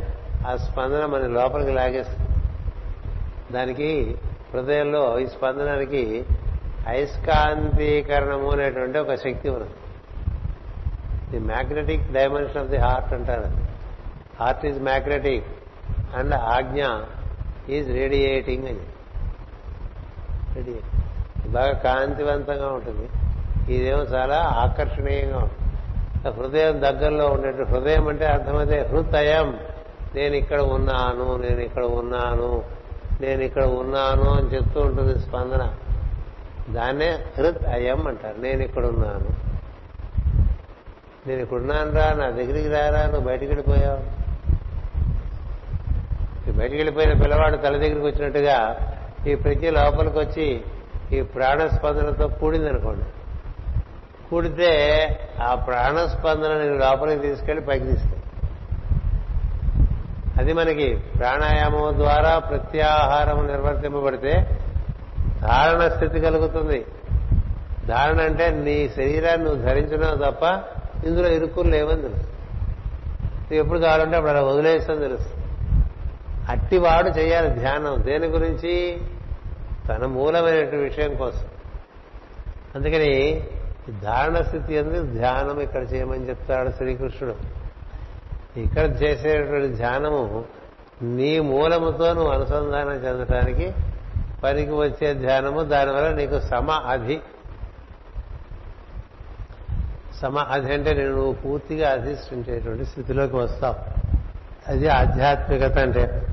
ఆ స్పందన మన లోపలికి లాగేస్తుంది. దానికి హృదయంలో ఈ స్పందనానికి అయస్కాంతీకరణము అనేటువంటి ఒక శక్తి ఉన్నది. The magnetic dimension of the heart అంటారు. Heart is magnetic and ajna is radiating అని. బాగా కాంతివంతంగా ఉంటుంది. ఇదేమో చాలా ఆకర్షణీయంగా ఉంటుంది. హృదయం దగ్గరలో ఉండేట్టు హృదయం అంటే అర్థమైతే హృదయం. నేను ఇక్కడ ఉన్నాను నేను ఇక్కడ ఉన్నాను నేను ఇక్కడ ఉన్నాను అని చెప్తూ ఉంటుంది స్పందన. దాన్నే హృత్ అయం అంటారు. నేను ఇక్కడ ఉన్నాను. నేను ఇక్కడున్నాను రా నా దగ్గరికి రారా నువ్వు బయటికి వెళ్ళిపోయావు. బయటికి వెళ్ళిపోయిన పిల్లవాడు తల దగ్గరికి వచ్చినట్టుగా ఈ ప్రజ్ఞ లోపలికి వచ్చి ఈ ప్రాణస్పందనతో కూడిందనుకోండి కూడితే ఆ ప్రాణస్పందన నేను లోపలికి తీసుకెళ్ళి పైకి తీసుకెళ్ళి. అది మనకి ప్రాణాయామం ద్వారా ప్రత్యాహారం నిర్వర్తింపబడితే ధారణ స్థితి కలుగుతుంది. ధారణ అంటే నీ శరీరాన్ని నువ్వు ధరించినావు తప్ప ఇందులో ఇరుక్కులు లేవని తెలుసు. ఎప్పుడు కావాలంటే అప్పుడు అలా వదిలేస్తాను తెలుసు. అట్టివాడు చేయాలి ధ్యానం. దేని గురించి? తన మూలమైనటువంటి విషయం కోసం. అందుకని ధారణ స్థితి ఎందుకు ధ్యానం ఇక్కడ చేయమని చెప్తాడు శ్రీకృష్ణుడు. ఇక్కడ చేసేటువంటి ధ్యానము నీ మూలముతో నువ్వు అనుసంధానం చెందటానికి పనికి వచ్చే ధ్యానము దానివల్ల నీకు సమ అధి సమ అది అంటే నేను నువ్వు పూర్తిగా అధిష్ఠించేటువంటి స్థితిలోకి వస్తావు అది ఆధ్యాత్మికత అంటే.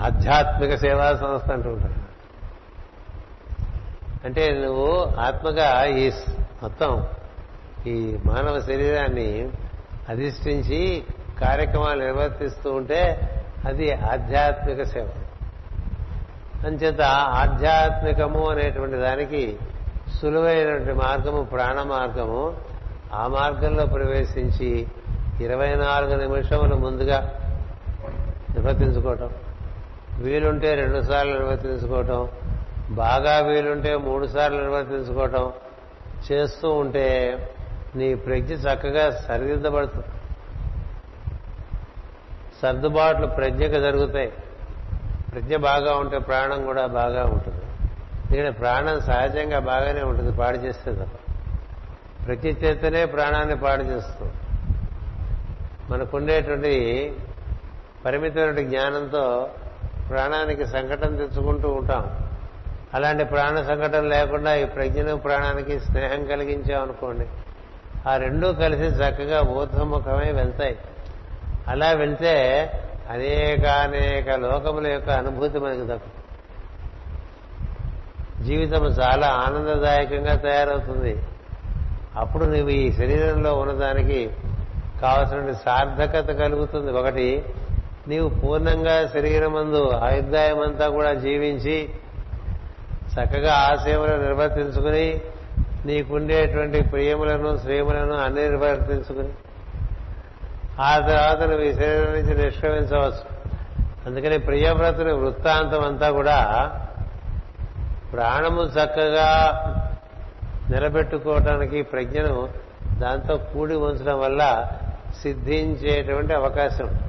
ఆధ్యాత్మిక సేవా సంస్థ అంటూ అంటుంటారు అంటే నువ్వు ఆత్మగా ఈ మొత్తం ఈ మానవ శరీరాన్ని అధిష్ఠించి కార్యక్రమాలు నిర్వర్తిస్తూ ఉంటే అది ఆధ్యాత్మిక సేవ. అంచేత ఆధ్యాత్మికము అనేటువంటి దానికి సులువైనటువంటి మార్గము ప్రాణ మార్గము. ఆ మార్గంలో ప్రవేశించి ఇరవై నాలుగు నిమిషములు ముందుగా నిర్వర్తించుకోవటం. వీలుంటే రెండు సార్లు నిర్వర్తించుకోవటం. బాగా వీలుంటే మూడు సార్లు నిర్వర్తించుకోవటం. చేస్తూ ఉంటే నీ ప్రజ్ఞ చక్కగా సరిదిద్దబడుతుంది. సర్దుబాట్లు ప్రజ్ఞకు జరుగుతాయి. ప్రజ్ఞ బాగా ఉంటే ప్రాణం కూడా బాగా ఉంటుంది. ఎందుకంటే ప్రాణం సహజంగా బాగానే ఉంటుంది పాడు చేస్తే తప్ప. ప్రతి చేతనే ప్రాణాన్ని పాడు చేస్తుంది. మనకుండేటువంటి పరిమితమైన జ్ఞానంతో ప్రాణానికి సంకటం తెచ్చుకుంటూ ఉంటాం. అలాంటి ప్రాణ సంకటం లేకుండా ఈ ప్రజ్ఞను ప్రాణానికి స్నేహం కలిగించామనుకోండి ఆ రెండూ కలిసి చక్కగా ఊర్ధముఖమై వెళ్తాయి. అలా వెళ్తే అనేక అనేక లోకముల యొక్క అనుభూతి మనకు దక్కుతుంది. జీవితం చాలా ఆనందదాయకంగా తయారవుతుంది. అప్పుడు నువ్వు ఈ శరీరంలో ఉన్నదానికి కావలసిన సార్థకత కలుగుతుంది. ఒకటి నీవు పూర్ణంగా శరీరం మందు ఆయుర్దాయమంతా కూడా జీవించి చక్కగా ఆ సేవలు నిర్వర్తించుకుని నీకుండేటువంటి ప్రియములను శ్రేములను అన్ని నిర్వర్తించుకుని ఆ తర్వాత నువ్వు ఈ శరీరం నుంచి నిష్క్రమించవచ్చు. అందుకని ప్రియవ్రతుని వృత్తాంతం అంతా కూడా ప్రాణము చక్కగా నిలబెట్టుకోవటానికి ప్రజ్ఞను దాంతో కూడి ఉంచడం వల్ల సిద్ధించేటువంటి అవకాశం.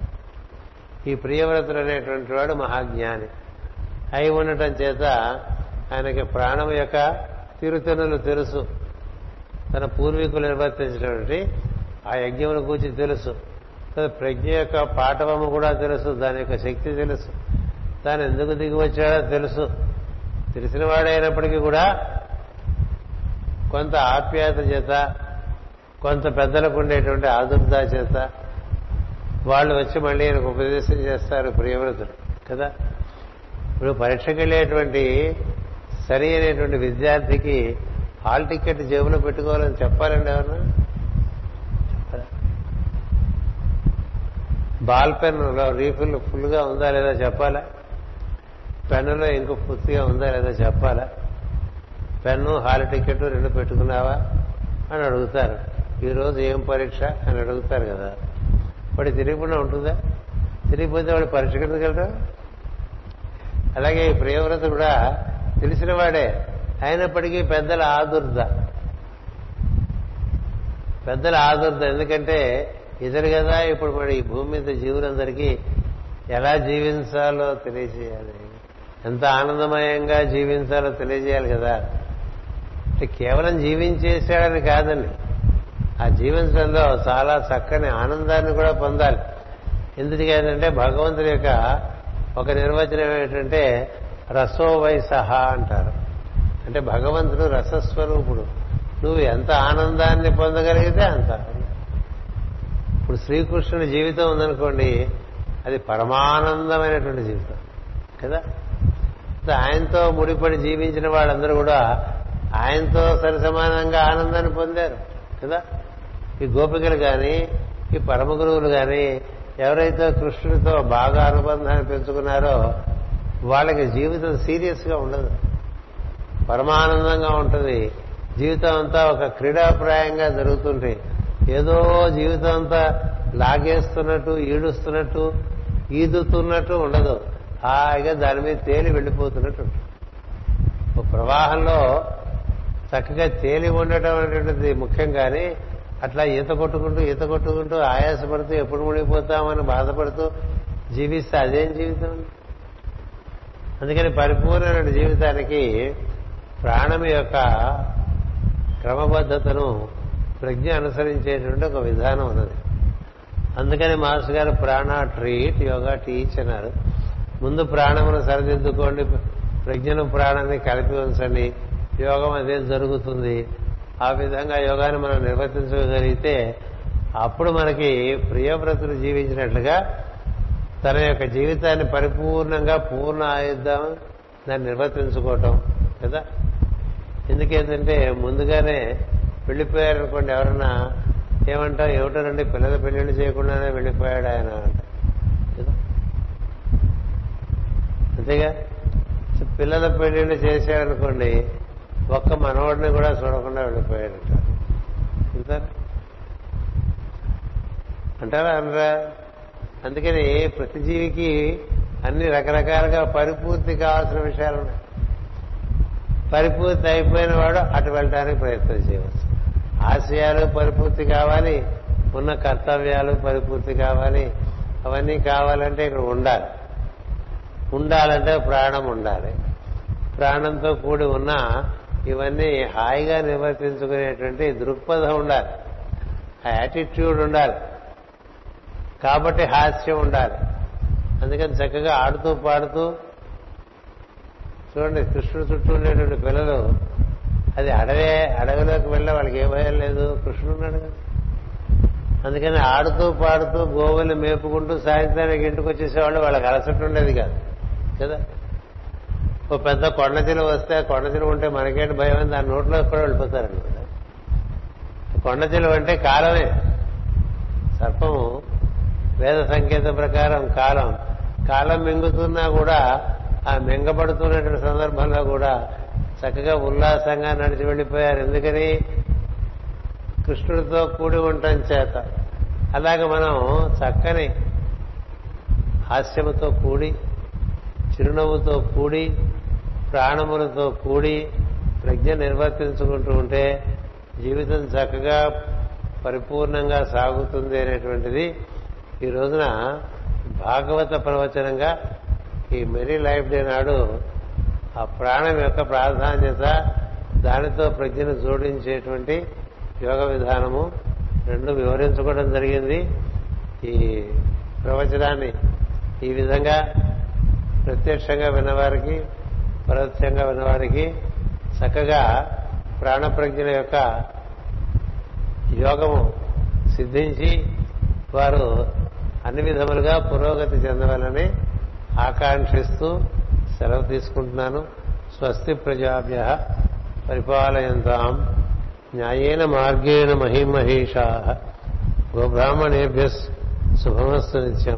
ఈ ప్రియవ్రతులు అనేటువంటి వాడు మహాజ్ఞాని. అయి ఉండటం చేత ఆయనకి ప్రాణం యొక్క తిరుతనులు తెలుసు. తన పూర్వీకులు నిర్వర్తించినటువంటి ఆ యజ్ఞముల గురించి తెలుసు. ప్రజ్ఞ యొక్క పాఠవము కూడా తెలుసు. దాని యొక్క శక్తి తెలుసు. తాను ఎందుకు దిగి వచ్చాడో తెలుసు. తెలిసిన వాడైనప్పటికీ కూడా కొంత ఆప్యాయత చేత కొంత పెద్దలకు ఉండేటువంటి ఆదుర్దా చేత వాళ్ళు వచ్చి మళ్ళీ ఆయనకు ఉపదేశం చేస్తారు ప్రియవ్రతుడు కదా? ఇప్పుడు పరీక్షకు వెళ్ళేటువంటి సరి అనేటువంటి విద్యార్థికి హాల్ టికెట్ జేబులో పెట్టుకోవాలని చెప్పాలండి ఎవరన్నా? బాల్ పెన్లో రీఫిల్ ఫుల్గా ఉందా లేదా చెప్పాలా? పెన్నులో ఇంకో పూర్తిగా ఉందా లేదా చెప్పాలా? పెన్ను హాల్ టికెట్ రెండు పెట్టుకున్నావా? అని అడుగుతారు. ఈరోజు ఏం పరీక్ష? అని అడుగుతారు కదా. వాడు తిరిగిపోయినా ఉంటుందా? తిరిగిపోతే వాడు పరీక్ష కిందకి అలాగే ఈ ప్రియవ్రత కూడా తెలిసిన వాడే. అయినప్పటికీ పెద్దల ఆదుర్ద. పెద్దల ఆదుర్ద. ఎందుకంటే ఇతరు కదా ఇప్పుడు మరి ఈ భూమి మీద జీవులందరికీ ఎలా జీవించాలో తెలియజేయాలి. ఎంత ఆనందమయంగా జీవించాలో తెలియజేయాలి కదా. అంటే కేవలం జీవించేసాడని కాదండి. ఆ జీవించడంలో చాలా చక్కని ఆనందాన్ని కూడా పొందాలి. ఎందుకంటే భగవంతుడి యొక్క ఒక నిర్వచనం ఏంటంటే రసోవై సహా అంటారు. అంటే భగవంతుడు రసస్వరూపుడు. నువ్వు ఎంత ఆనందాన్ని పొందగలిగితే అంత. ఇప్పుడు శ్రీకృష్ణుడి జీవితం ఉందనుకోండి అది పరమానందమైనటువంటి జీవితం. కదా? ఆయనతో ముడిపడి జీవించిన వాళ్ళందరూ కూడా ఆయనతో సరిసమానంగా ఆనందాన్ని పొందారు కదా? ఈ గోపికలు కానీ ఈ పరమ గురువులు కానీ ఎవరైతే కృష్ణుడితో బాగా అనుబంధాన్ని పెంచుకున్నారో వాళ్ళకి జీవితం సీరియస్గా ఉండదు. పరమానందంగా ఉంటుంది. జీవితం అంతా ఒక క్రీడాప్రాయంగా జరుగుతుంటే ఏదో జీవితం అంతా లాగేస్తున్నట్టు ఈడుస్తున్నట్టు ఈదుతున్నట్టు ఉండదు. హాయిగా దాని మీద తేలి వెళ్ళిపోతున్నట్టు ఒక ప్రవాహంలో చక్కగా తేలి ఉండటం అనేటువంటిది ముఖ్యం కానీ అట్లా ఈత కొట్టుకుంటూ ఈత కొట్టుకుంటూ ఆయాసపడుతూ ఎప్పుడు మునిగిపోతామని బాధపడుతూ జీవిస్తే అదేం జీవితం? అందుకని పరిపూర్ణమైన జీవితానికి ప్రాణం యొక్క క్రమబద్ధతను ప్రజ్ఞ అనుసరించేటువంటి ఒక విధానం ఉన్నది. అందుకని మాస్టర్ గారు ప్రాణ ట్రీట్ యోగా టీచ్ అన్నారు. ముందు ప్రాణమును సరిదిద్దుకోండి ప్రజ్ఞను ప్రాణాన్ని కలిపి ఉంచండి. యోగం అదే జరుగుతుంది. ఆ విధంగా యోగాన్ని మనం నిర్వర్తించగలిగితే అప్పుడు మనకి ప్రియవ్రతులు జీవించినట్లుగా తన యొక్క జీవితాన్ని పరిపూర్ణంగా పూర్ణ ఆయుద్ధం దాన్ని నిర్వర్తించుకోవటం కదా? ఎందుకేంటంటే ముందుగానే వెళ్ళిపోయారనుకోండి ఎవరన్నా ఏమంటా ఏమిటోనండి పిల్లల పెళ్ళిళ్ళు చేయకుండానే వెళ్ళిపోయాడు ఆయన అంటే కదా అంతేగా? పిల్లల పెళ్ళిళ్ళు చేశాడనుకోండి ఒక్క మనవాడిని కూడా చూడకుండా వెళ్ళిపోయాడట అంటారా అంటారా అనరా అందుకని ప్రతి జీవికి అన్ని రకరకాలుగా పరిపూర్తి కావాల్సిన విషయాలు ఉన్నాయి. పరిపూర్తి అయిపోయిన వాడు అటు వెళ్ళడానికి ప్రయత్నం చేయవచ్చు. ఆశయాలు పరిపూర్తి కావాలి ఉన్న కర్తవ్యాలు పరిపూర్తి కావాలి అవన్నీ కావాలంటే ఇక్కడ ఉండాలి. ఉండాలంటే ప్రాణం ఉండాలి. ప్రాణంతో కూడి ఉన్న ఇవన్నీ హాయిగా నిర్వర్తించుకునేటువంటి దృక్పథం ఉండాలి. ఆ యాటిట్యూడ్ ఉండాలి. కాబట్టి హాస్యం ఉండాలి. అందుకని చక్కగా ఆడుతూ పాడుతూ చూడండి కృష్ణుడు చుట్టూ ఉండేటువంటి పిల్లలు అది అడవే అడవిలోకి వెళ్ళే వాళ్ళకి ఏ భయం లేదు. కృష్ణుడు ఉన్నాడు కదా. అందుకని ఆడుతూ పాడుతూ గోవులు మేపుకుంటూ సాయంత్రానికి ఇంటికి వచ్చేసేవాళ్ళు వాళ్ళకి అలసట ఉండేది కాదు. కదా? ఓ పెద్ద కొండచిలు వస్తే కొండచిలు ఉంటే మనకేంటి భయం అని దాని నోట్లో కూడా వెళ్ళిపోతారనమాట కొండచిలు అంటే కాలమే. సర్పము వేద సంకేతం ప్రకారం కాలం. కాలం మింగుతున్నా కూడా ఆ మింగబడుతున్నటువంటి సందర్భంలో కూడా చక్కగా ఉల్లాసంగా నడిచి వెళ్ళిపోయారు. ఎందుకని? కృష్ణుడితో కూడి ఉండటం చేత. అలాగే మనం చక్కని హాస్యముతో కూడి చిరునవ్వుతో కూడి ప్రాణములతో కూడి ప్రజ్ఞ నిర్వర్తించుకుంటూ ఉంటే జీవితం చక్కగా పరిపూర్ణంగా సాగుతుంది అనేటువంటిది ఈ రోజున భాగవత ప్రవచనంగా ఈ మెరీ లైఫ్ డే నాడు ఆ ప్రాణం యొక్క ప్రాధాన్యత దానితో ప్రజ్ఞను జోడించేటువంటి యోగ విధానము రెండు వివరించుకోవడం జరిగింది. ఈ ప్రవచనాన్ని ఈ విధంగా ప్రత్యక్షంగా విన్నవారికి పరోక్షంగా విన్నవారికి చక్కగా ప్రాణప్రజ్ఞల యొక్క యోగము సిద్ధించి వారు అన్ని విధములుగా పురోగతి చెందవాలని ఆకాంక్షిస్తూ సెలవు తీసుకుంటున్నాను. స్వస్తి ప్రజాభ్య పరిపాలయంతాం. న్యాయేన మార్గేణ మహిమహేషా. గోబ్రాహ్మణేభ్య శుభమస్తు నిత్యం.